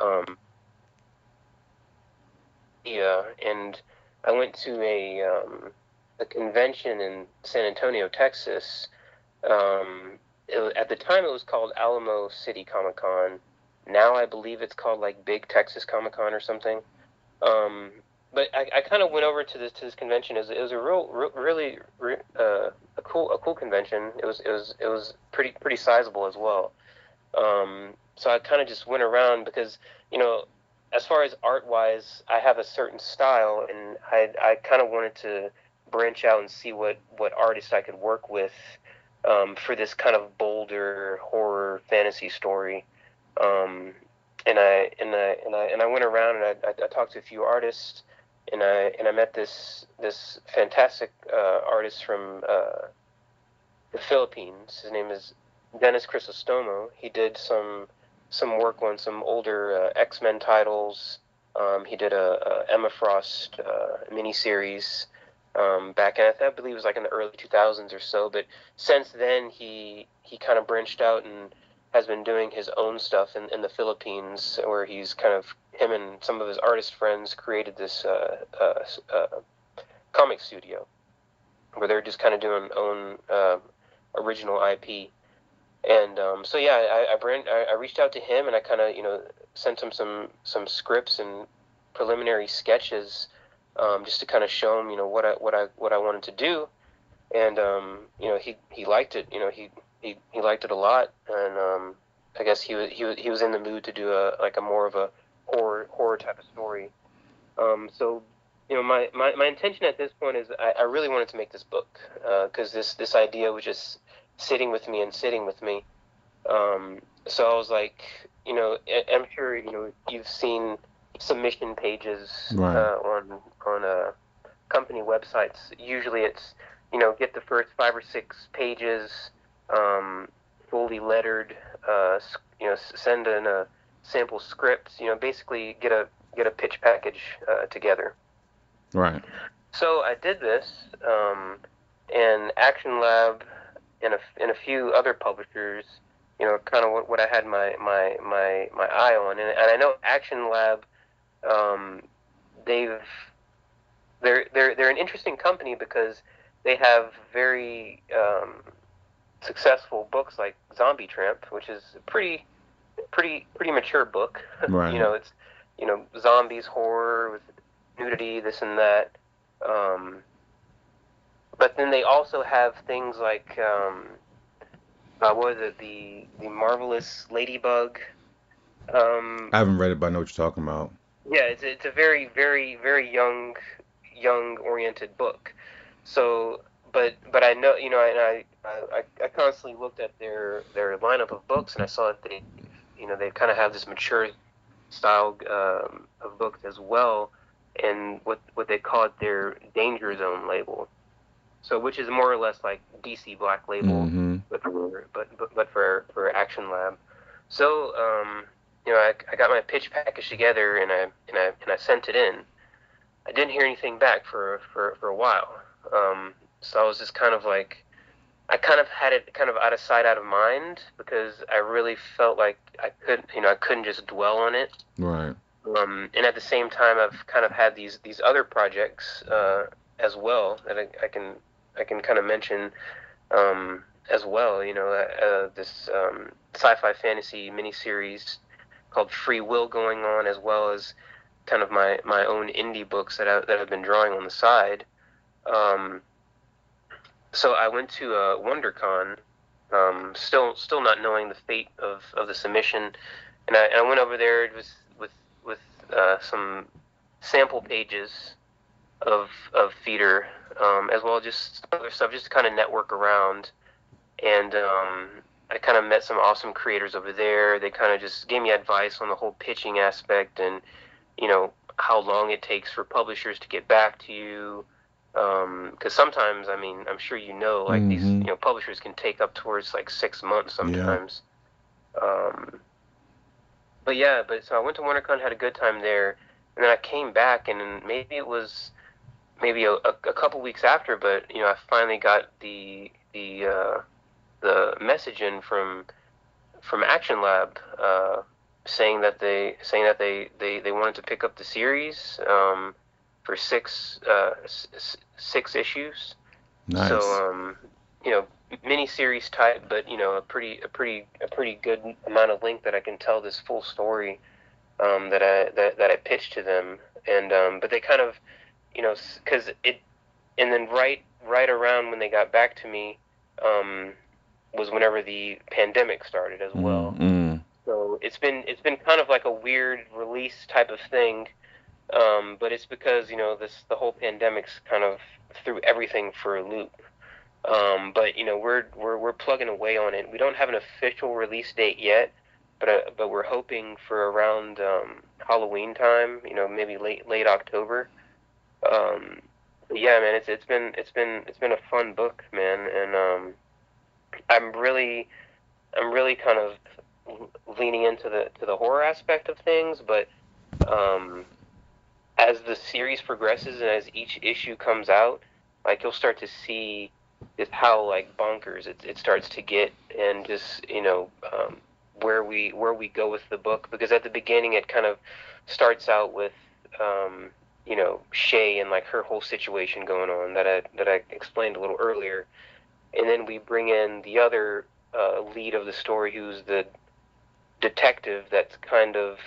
Um, yeah, and I went to a um, a convention in San Antonio, Texas. Um, it, at the time, it was called Alamo City Comic Con, now I believe it's called like Big Texas Comic Con or something. Um, but I, I kind of went over to this to this convention. It was, it was a real, real really uh, a cool a cool convention. It was it was it was pretty pretty sizable as well. Um, so I kind of just went around because you know, as far as art wise, I have a certain style, and I I kind of wanted to branch out and see what what artists I could work with um, for this kind of bolder horror fantasy story. Um, and I and I and I and I went around and I, I, I talked to a few artists, and I and I met this this fantastic uh, artist from uh, the Philippines. His name is Dennis Crisostomo. He did some some work on some older uh, X Men titles. Um, he did a, a Emma Frost uh, miniseries um, back in I believe it was like in the early 2000s or so. But since then, he he kind of branched out and has been doing his own stuff in, in the Philippines, where he's kind of him and some of his artist friends created this uh, uh, uh, comic studio where they're just kind of doing own uh, original IP. And um, so yeah, I I, brand, I, I reached out to him and I kind of you know sent him some some scripts and preliminary sketches um, just to kind of show him, you know, what I what I what I wanted to do, and um, you know, he he liked it. You know, he he, he liked it a lot, and um, I guess he was he was he was in the mood to do a like a more of a horror horror type of story. Um, so, you know, my, my, my intention at this point is I, I really wanted to make this book because uh, this this idea was just sitting with me and sitting with me. Um, so I was like, you know, I'm sure you know you've seen submission pages right. uh, on on uh, company websites. Usually, it's you know get the first five or six pages um, fully lettered. Uh, you know, send in a sample scripts, You know, basically get a get a pitch package uh, together. Right. So I did this, um, and Action Lab and a, and a few other publishers, you know, kind of what, what I had my, my, my, my eye on. And, and I know Action Lab um, they've they're they're they're an interesting company because they have very um, successful books like Zombie Tramp, which is pretty pretty pretty mature book. Right. you know, it's you know zombies, horror with nudity, this and that. Um, but then they also have things like um, uh, what is it? The the marvelous Ladybug. Um, I haven't read it, but I know what you're talking about. Yeah, it's it's a very very very young young oriented book. So, but but I know you know, and I I, I constantly looked at their their lineup of books, and I saw that they you know they kind of have this mature style um, of books as well, and what what they call it their danger zone label. So, which is more or less like DC Black Label, mm-hmm. but, for, but but but for for Action Lab. So, um, you know, I, I got my pitch package together and I and I and I sent it in. I didn't hear anything back for for for a while. Um, so I was just kind of like, I kind of had it kind of out of sight, out of mind because I really felt like I couldn't, you know, I couldn't just dwell on it. Right. Um, and at the same time, I've kind of had these these other projects uh, as well that I, I can I can kind of mention um, as well. You know, uh, uh, this um, sci-fi fantasy miniseries called Free Will going on, as well as kind of my, my own indie books that I, that I've been drawing on the side. Um, so I went to uh, WonderCon, um, still still not knowing the fate of, of the submission, and I, and I went over there with with with uh, some sample pages of of Feeder, um, as well as just other stuff, just to kind of network around. And um, I kind of met some awesome creators over there. They kind of just gave me advice on the whole pitching aspect and, you know, how long it takes for publishers to get back to you. Because um, sometimes, I mean, I'm sure you know, like mm-hmm. these, you know, publishers can take up towards like six months sometimes. Yeah. Um, but yeah, but so I went to WonderCon, had a good time there, and then I came back, and maybe it was maybe a, a, a couple weeks after, but you know, I finally got the the uh, the message in from from Action Lab uh, saying that they saying that they, they, they wanted to pick up the series um, for six uh, s- six issues. Nice. So um, you know mini series type, but you know a pretty a pretty a pretty good amount of length that I can tell this full story um, that I that, that I pitched to them, and um, but they kind of you know because it and then right right around when they got back to me um, was whenever the pandemic started as well. Mm-hmm. So it's been it's been kind of like a weird release type of thing, um, but it's because you know this the whole pandemic's kind of threw everything for a loop. Um, but you know we're we're we're plugging away on it. We don't have an official release date yet, but uh, but we're hoping for around um, Halloween time. You know maybe late late October. Um, yeah, man, it's it's been it's been it's been a fun book, man, and um, I'm really I'm really kind of leaning into the to the horror aspect of things, but um, as the series progresses and as each issue comes out, like you'll start to see just how like bonkers it, it starts to get, and just you know um, where we where we go with the book. Because at the beginning, it kind of starts out with um, you know Shay and like her whole situation going on that I that I explained a little earlier, and then we bring in the other uh, lead of the story, who's the detective that's kind of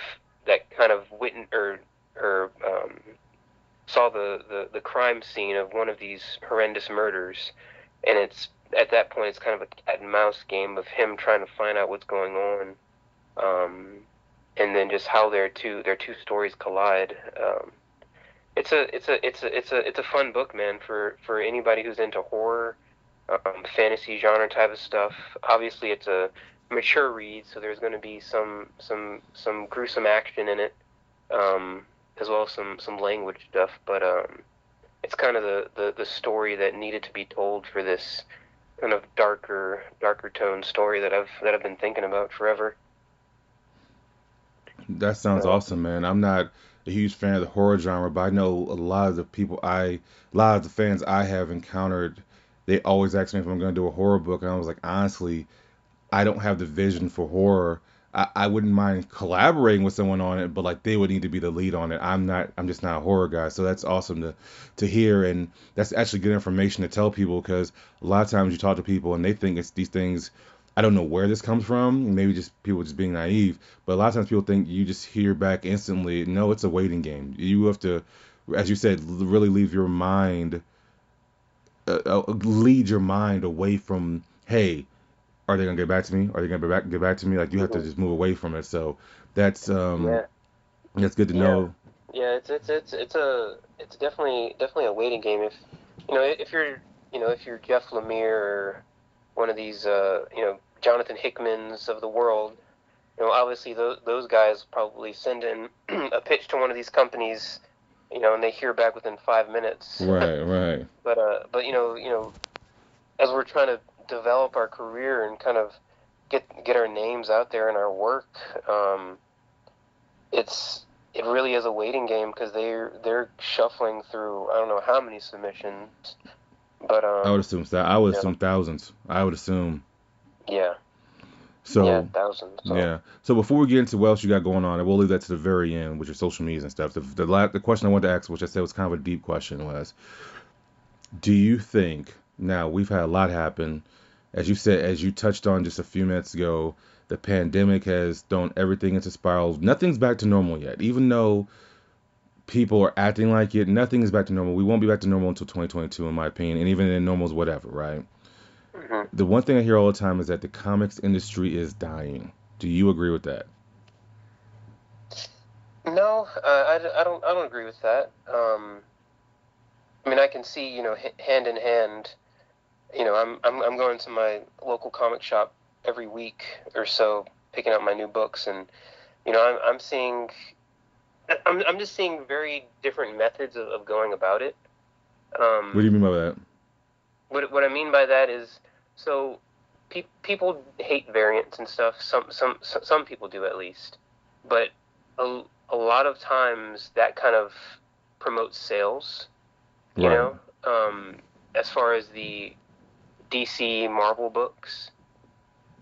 that kind of witness or or um, saw the, the the crime scene of one of these horrendous murders, and it's at that point it's kind of a cat and mouse game of him trying to find out what's going on, um, and then just how their two their two stories collide. Um, it's a it's a it's a it's a it's a fun book, man, for for anybody who's into horror, um, fantasy genre type of stuff. Obviously, it's a mature read, so there's going to be some some some gruesome action in it, um, as well as some some language stuff. But um, it's kind of the, the the story that needed to be told for this kind of darker darker tone story that I've that I've been thinking about forever. That sounds so, awesome, man. I'm not a huge fan of the horror genre, but I know a lot of the people I, a lot of the fans I have encountered, they always ask me if I'm going to do a horror book, and I was like, honestly, I don't have the vision for horror. I, I wouldn't mind collaborating with someone on it, but like they would need to be the lead on it. I'm not. I'm just not a horror guy. So that's awesome to to hear, and that's actually good information to tell people because a lot of times you talk to people and they think it's these things. I don't know where this comes from. Maybe just people just being naive. But a lot of times people think you just hear back instantly. No, it's a waiting game. You have to, as you said, really leave your mind, uh, uh lead your mind away from, hey, are they gonna get back to me? Are they gonna get back get back to me? Like you have to just move away from it. So that's um yeah. that's good to yeah. know. Yeah, it's it's it's it's a it's definitely definitely a waiting game. If you know if you're you know if you're Jeff Lemire or one of these uh, you know Jonathan Hickmans of the world, you know obviously those those guys probably send in a pitch to one of these companies, you know, and they hear back within five minutes. Right, right. but uh, but you know you know as we're trying to develop our career and kind of get get our names out there and our work. Um, it's it really is a waiting game because they're they're shuffling through I don't know how many submissions, but um, I would assume that I would assume thousands. I would assume. Yeah. So yeah, thousands. So. Yeah. So before we get into what else you got going on, I will leave that to the very end with your social medias and stuff. The the, the question I wanted to ask, which I said was kind of a deep question, was, do you think now we've had a lot happen as you said, as you touched on just a few minutes ago, the pandemic has thrown everything into spiral. Nothing's back to normal yet, even though people are acting like it. Nothing is back to normal. We won't be back to normal until 2022, in my opinion, and even in normal's whatever, right? Mm-hmm. The one thing I hear all the time is that the comics industry is dying. Do you agree with that? No, uh, I, I don't. I don't agree with that. Um, I mean, I can see, you know, hand in hand you know, I'm, I'm I'm going to my local comic shop every week or so, picking up my new books, and you know, I'm I'm seeing, I'm I'm just seeing very different methods of, of going about it. Um, what do you mean by that? What what I mean by that is, so pe- people hate variants and stuff. Some some some people do at least, but a, a lot of times that kind of promotes sales. You right. know, um, as far as the DC Marvel books.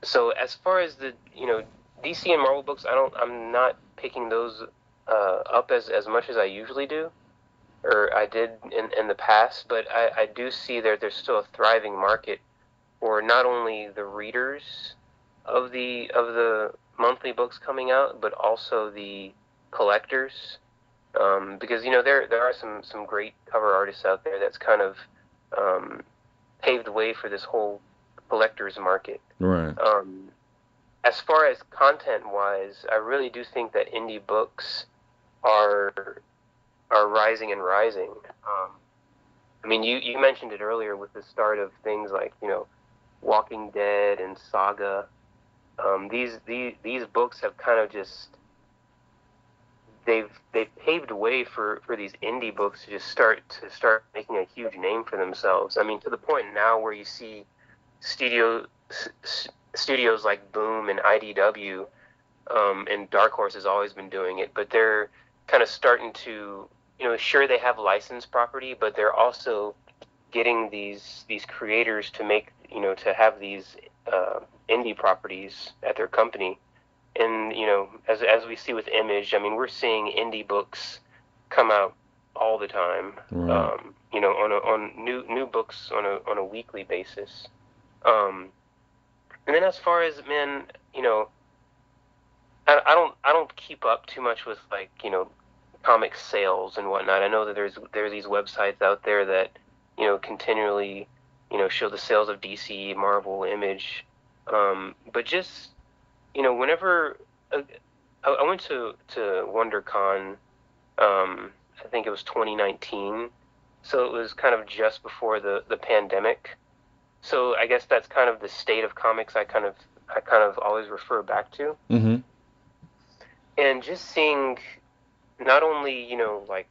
So as far as the you know DC and Marvel books, I don't I'm not picking those uh, up as as much as I usually do, or I did in in the past. But I I do see that there's still a thriving market for not only the readers of the of the monthly books coming out, but also the collectors. Um, because you know there there are some some great cover artists out there that's kind of um, paved the way for this whole collectors market. Right. Um, as far as content wise, I really do think that indie books are are rising and rising. Um, I mean, you, you mentioned it earlier with the start of things like you know, Walking Dead and Saga. Um, these these these books have kind of just they've they've paved way for, for these indie books to just start to start making a huge name for themselves. I mean, to the point now where you see studio s- studios like Boom and IDW, um, and Dark Horse has always been doing it, but they're kind of starting to you know sure they have licensed property, but they're also getting these these creators to make you know to have these uh, indie properties at their company and you know, as as we see with Image, I mean, we're seeing indie books come out all the time. Right. Um, you know, on a, on new new books on a on a weekly basis. Um, and then as far as men you know, I, I don't I don't keep up too much with like you know comic sales and whatnot. I know that there's there's these websites out there that you know continually you know show the sales of DC, Marvel, Image, um, but just you know, whenever uh, I, I went to to WonderCon, um, I think it was 2019, so it was kind of just before the the pandemic. So I guess that's kind of the state of comics. I kind of I kind of always refer back to. Mm-hmm. And just seeing, not only you know like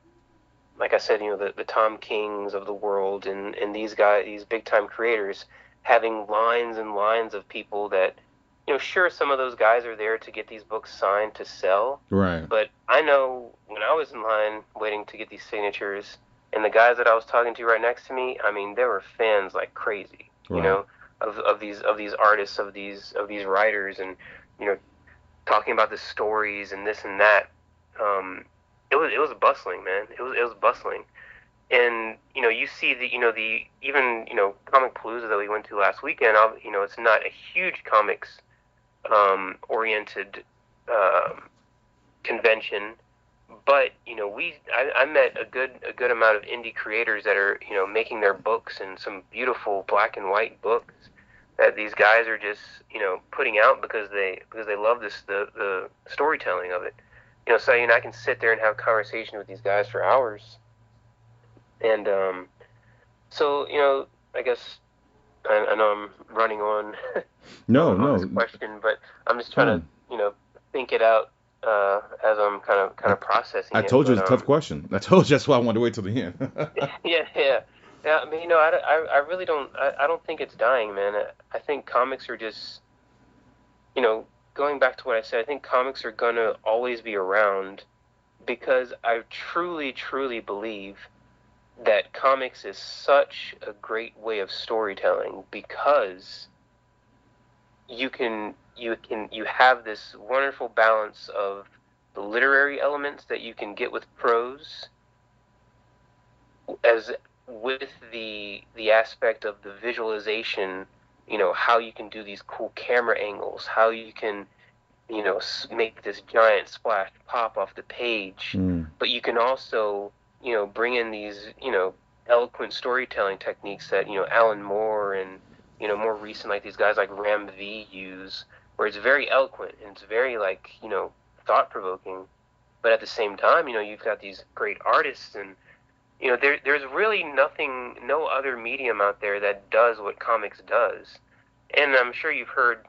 like I said, you know the, the Tom Kings of the world and and these guys, these big time creators, having lines and lines of people that you know, sure, some of those guys are there to get these books signed to sell. Right. But I know when I was in line waiting to get these signatures, and the guys that I was talking to right next to me, I mean, there were fans like crazy. Right. You know, of, of these of these artists, of these of these writers, and you know, talking about the stories and this and that. Um, it was it was bustling, man. It was it was bustling and you know you see the you know the even you know comic palooza that we went to last weekend you know it's not a huge comics um, oriented uh, convention. But you know, we I, I met a good a good amount of indie creators that are you know making their books and some beautiful black and white books that these guys are just you know putting out because they because they love this the the storytelling of it. You know, so you know I can sit there and have conversation with these guys for hours. And um, so you know, I guess I, I know I'm running on. No, on no. This question, but I'm just trying Hmm. to you know think it out uh, as I'm kind of kind of processing. I it, told you it's a tough um, question. I told you that's why I wanted to wait till the end. yeah, yeah, yeah. I mean, you know, I, I, I really don't. I, I don't think it's dying, man. I, I think comics are just, you know, going back to what I said. I think comics are gonna always be around because I truly, truly believe that comics is such a great way of storytelling because you can you can you have this wonderful balance of the literary elements that you can get with prose as with the the aspect of the visualization you know how you can do these cool camera angles how you can you know make this giant splash pop off the page. Mm, but you can also you know bring in these you know eloquent storytelling techniques that you know Alan Moore and you know more recent like these guys like Ram V use where it's very eloquent and it's very like you know thought provoking but at the same time you know you've got these great artists and you know there there's really nothing no other medium out there that does what comics does. And I'm sure you've heard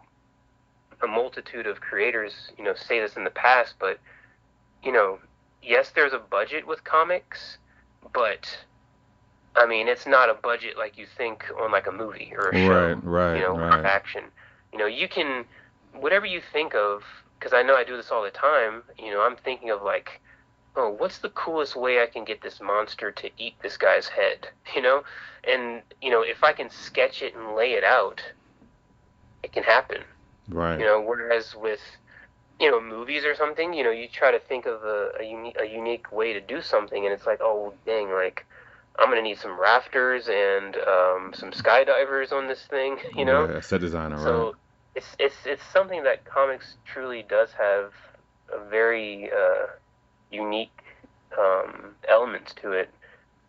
a multitude of creators you know say this in the past but you know yes there's a budget with comics but I mean it's not a budget like you think on like a movie or a show right, right, you know, right. action. You know, you can whatever you think of because I know I do this all the time. You know, I'm thinking of like, oh, what's the coolest way I can get this monster to eat this guy's head? You know, and you know, if I can sketch it and lay it out, it can happen. Right. You know, whereas with you know movies or something, you know, you try to think of a, a unique a unique way to do something, and it's like, oh, dang, like I'm gonna need some rafters and um, some skydivers on this thing, you know. Yeah, set designer, so right? it's it's it's something that comics truly does have a very uh, unique um, elements to it.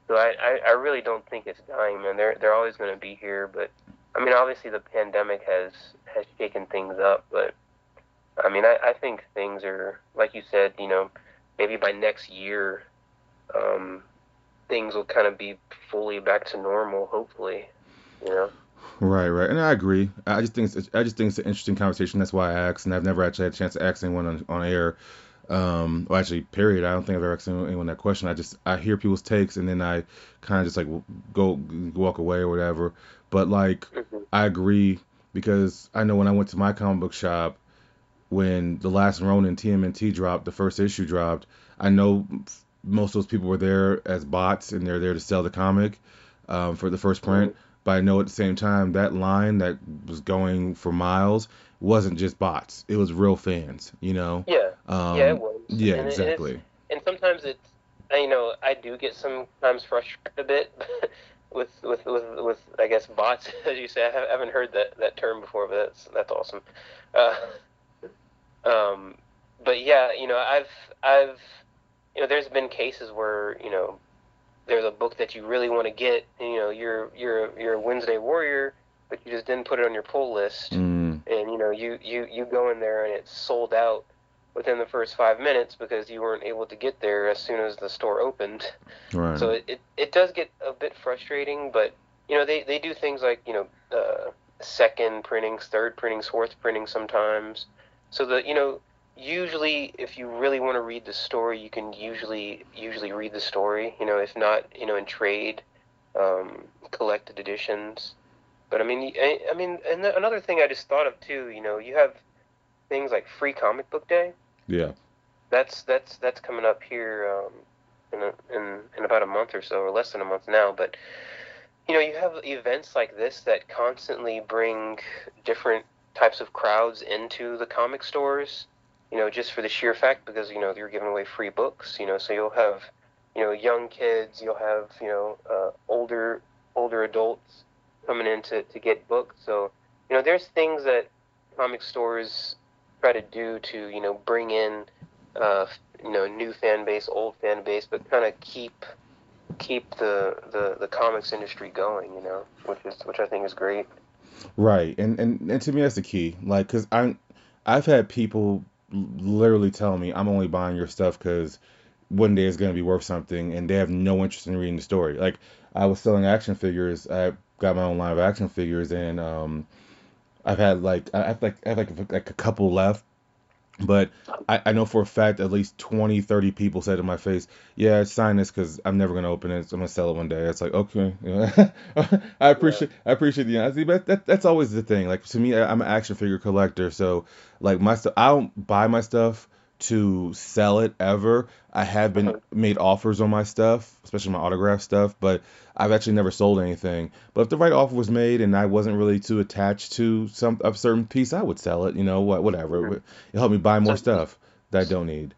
So I, I, I really don't think it's dying, man. They're they're always going to be here, but I mean, obviously the pandemic has has shaken things up, but I mean, I, I think things are like you said, you know, maybe by next year, um, things will kind of be fully back to normal, hopefully, you know. Right, right, and I agree. I just think it's, I just think it's an interesting conversation. That's why I asked, and I've never actually had a chance to ask anyone on, on air. Um, well, actually, period. I don't think I've ever asked anyone that question. I just I hear people's takes, and then I kind of just like go walk away or whatever. But like, Mm-hmm. I agree because I know when I went to my comic book shop when the last Ronin TMNT dropped, the first issue dropped. I know most of those people were there as bots, and they're there to sell the comic um, for the first print. But I know at the same time that line that was going for miles wasn't just bots; it was real fans. You know. Yeah, Um, yeah, it was. yeah, And it- exactly. and sometimes it's I- you know I do get sometimes frustrated a bit with with with with I guess bots as you say I haven't- haven't heard that that term before but that's that's awesome. Uh, um, but yeah, you know I've I've you know there's been cases where you know there's a book that you really want to get and, you know you're you're you're a Wednesday warrior but you just didn't put it on your pull list. Mm, and you know you you you go in there and it's sold out within the first five minutes because you weren't able to get there as soon as the store opened. Right. so it, it, it does get a bit frustrating but you know they, they do things like you know uh, second printings third printings fourth printings sometimes so that you know usually if you really want to read the story you can usually usually read the story you know if not you know in trade um, collected editions but I mean, I, I mean, and the- another thing I just thought of too. You know, you have things like Free Comic Book Day. yeah. That's that's that's coming up here um, in, a, in in about a month or so, or less than a month now. But you know, you have events like this that constantly bring different types of crowds into the comic stores. You know, just for the sheer fact because you know you're giving away free books. You know, so you'll have you know young kids, you'll have you know uh, older older adults coming in to, to get books. So, you know, there's things that comic stores try to do to, you know, bring in, uh, you know, new fan base, old fan base, but kind of keep keep the, the, the comics industry going, you know, which is which I think is great. Right, and and and to me that's the key. Like, cause I'm, I've had people literally tell me I'm only buying your stuff because one day it's gonna be worth something, and they have no interest in reading the story. Like, I was selling action figures. I got my own line of action figures, and um, I've had like I have like I have like like a couple left. But I, I know for a fact at least 20, 30 people said to my face, Yeah, sign this because I'm never gonna open it. So I'm gonna sell it one day. It's like, okay. I appreciate I appreciate the honesty, but that, that's always the thing. Like to me, I, I'm an action figure collector, so like my stuff, I don't buy my stuff to sell it ever. I have been Mhm. made offers on my stuff, especially my autograph stuff, but I've actually never sold anything. But if the right offer was made and I wasn't really too attached to some a certain piece, I would sell it. You know, what whatever. It helped me buy more So- stuff that I don't need.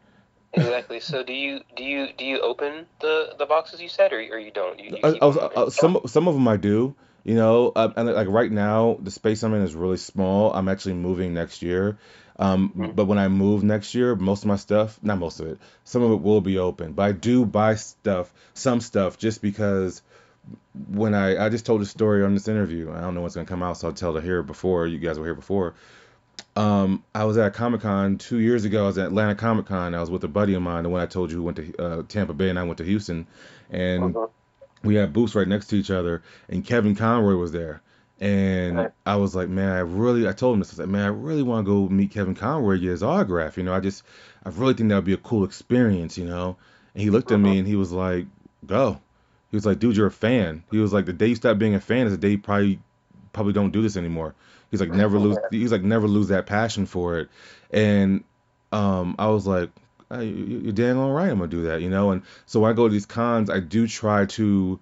Exactly. So do you do you do you open the, the boxes you said, or, or you don't? You, you keep uh, them uh, some some of them I do. You know, uh, and like right now, the space I'm in is really small. I'm actually moving next year. Um, Mhm. but when I move next year, most of my stuff, not most of it, some of it will be open. But I do buy stuff, some stuff, just because when I I just told a story on this interview. I don't know what's gonna come out, so I'll tell it here before you guys were here before. Um, I was at Comic Con two years ago. I was at Atlanta Comic Con. I was with a buddy of mine, the one I told you who went to uh, Tampa Bay, and I went to Houston, and Mhm. we had booths right next to each other, and Kevin Conroy was there. And Right. I was like, man, I really, I told him this. I was like, man, I really want to go meet Kevin Conroy, get his autograph. You know, I just, I really think that would be a cool experience, you know. And he looked at me and he was like, go. He was like, dude, you're a fan. He was like, the day you stop being a fan is the day you probably, probably don't do this anymore. He's like, never lose. He's like, never lose that passion for it. And um, I was like, hey, you- you're dang all right. I'm gonna do that, you know. And so when I go to these cons, I do try to,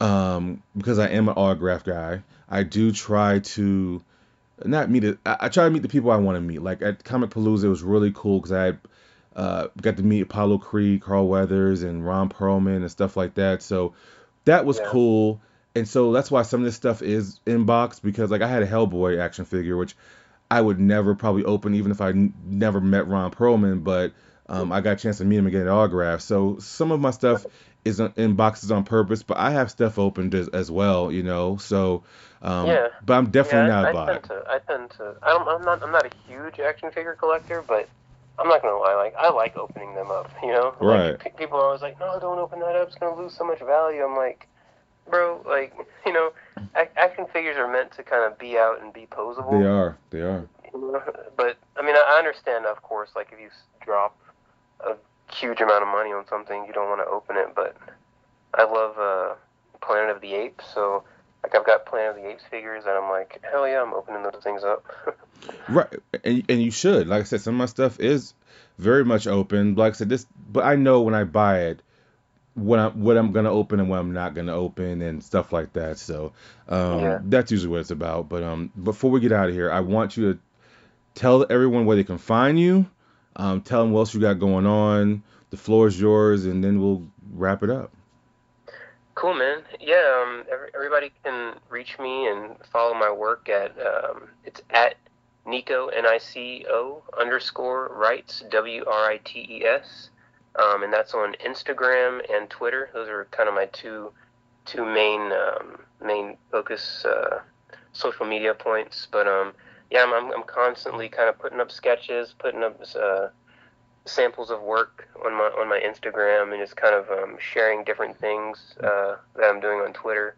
um, because I am an autograph guy. I do try to not meet it. I, try to meet the people I want to meet. Like at Comic Palooza, it was really cool because I uh, got to meet Apollo Creed, Carl Weathers, and Ron Perlman and stuff like that. So that was yeah. cool. And so that's why some of this stuff is inbox because like I had a Hellboy action figure which I would never probably open even if I n- never met Ron Perlman, but um, I got a chance to meet him and get an autograph. So some of my stuff is in boxes on purpose, but I have stuff opened as, as well, you know. So um, yeah, but I'm definitely yeah, not I, I tend to, I tend to. I don't, I'm not. I'm not a huge action figure collector, but I'm not gonna lie. Like I like opening them up. You know, right? Like, people are always like, "No, don't open that up. It's gonna lose so much value." I'm like, bro, like you know, action figures are meant to kind of be out and be posable. They are. They are. But I mean, I understand, of course. Like if you drop a huge amount of money on something, you don't want to open it. But I love uh, Planet of the Apes, so like I've got Planet of the Apes figures, and I'm like, hell yeah, I'm opening those things up. right, and and you should. Like I said, some of my stuff is very much open. Like I said, this, but I know when I buy it, what I'm what I'm gonna open and what I'm not gonna open and stuff like that. So um, yeah. that's usually what it's about. But um, before we get out of here, I want you to tell everyone where they can find you. Um, tell them what else you got going on. The floor is yours, and then we'll wrap it up. Cool, man. Yeah, um, every, everybody can reach me and follow my work at um, it's at Nico N I C O underscore writes W R I T E S, um, and that's on Instagram and Twitter. Those are kind of my two two main um, main focus uh, social media points. But um, yeah, I'm, I'm, I'm constantly kind of putting up sketches, putting up uh, samples of work on my on my Instagram and just kind of um, sharing different things uh, that I'm doing on Twitter.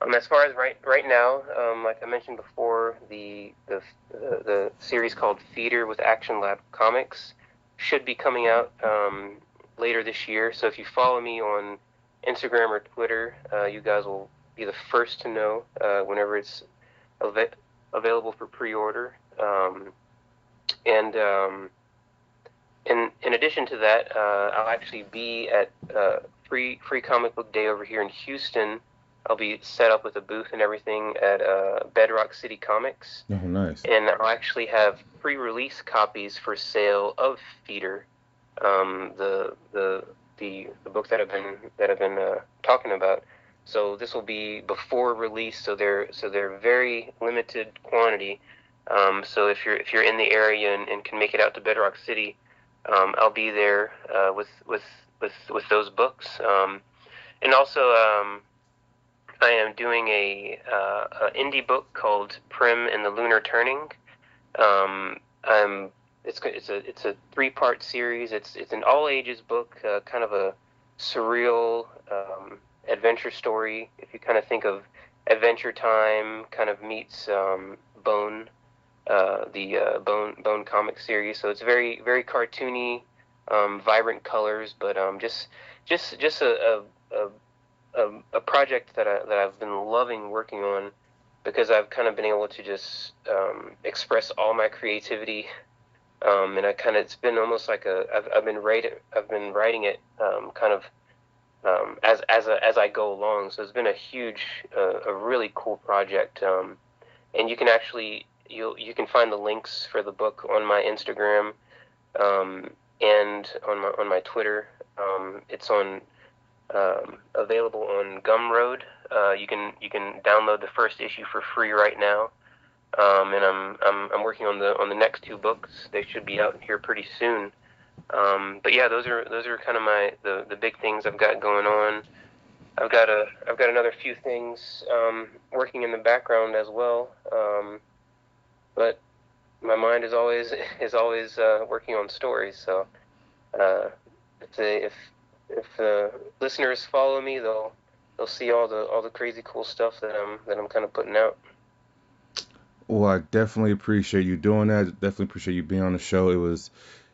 Um, as far as right right now, um, like I mentioned before, the the uh, the series called Feeder with Action Lab Comics should be coming out um, later this year. So if you follow me on Instagram or Twitter, uh, you guys will be the first to know uh, whenever it's available for pre-order. Um, and um, in in addition to that, uh, I'll actually be at uh, free free comic book day over here in Houston. I'll be set up with a booth and everything at uh, Bedrock City Comics. Oh, nice! And I'll actually have pre-release copies for sale of Feeder, um, the the the the book that I've been that I've been uh, talking about. So this will be before release, so they're so they're very limited quantity. Um, so if you're if you're in the area and, and can make it out to Bedrock City, um, I'll be there uh, with with with with those books, um, and also um, I am doing a, uh, a, indie book called Prim and the Lunar Turning. Um, I'm it's it's a it's a three part series. It's it's an all ages book, uh, kind of a surreal um, adventure story. If you kind of think of Adventure Time, kind of meets um, Bone uh, the uh, Bone Bone comic series. So it's very very cartoony, um, vibrant colors, but um, just just just a, a, a, a project that I that I've been loving working on because I've kind of been able to just um, express all my creativity. Um, and I kind of it's been almost like a I've, I've been writing I've been writing it um, kind of um, as as a, as I go along. So it's been a huge, uh, a really cool project. Um, and you can actually you you can find the links for the book on my Instagram um, and on my on my Twitter. Um, it's on um, available on Gumroad. Uh, you can you can download the first issue for free right now. Um, and I'm, I'm I'm working on the on the next two books. They should be out here pretty soon. Um, but yeah, those are those are kind of my the, the big things I've got going on. I've got a I've got another few things um, working in the background as well. Um, but my mind is always is always uh, working on stories. So uh, if if if uh, listeners follow me, they'll they'll see all the all the crazy cool stuff that I'm that I'm kind of putting out. Well, I definitely appreciate you doing that. Definitely appreciate you being on the show. It was,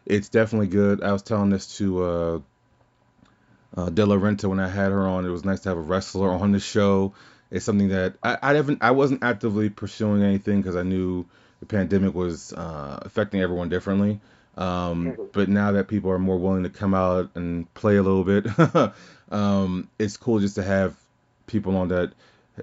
it's definitely good. I was telling this to uh, uh, De La Renta when I had her on. It was nice to have a wrestler on the show. It's something that I, I haven't, I wasn't actively pursuing anything because I knew the pandemic was uh, affecting everyone differently. Um, mm-hmm. but now that people are more willing to come out and play a little bit, um, it's cool just to have people on that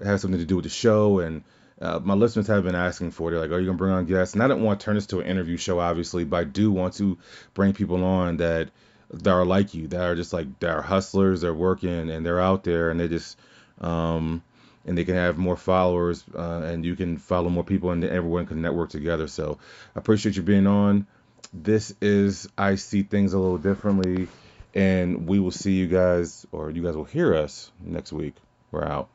have something to do with the show and uh, my listeners have been asking for. They're like, "Are you gonna bring on guests?" And I don't want to turn this to an interview show, obviously, but I do want to bring people on that that are like you, that are just like that are hustlers, they're working and they're out there and they just um and they can have more followers uh, and you can follow more people and everyone can network together. So I appreciate you being on. This is I see things a little differently, and we will see you guys or you guys will hear us next week. We're out.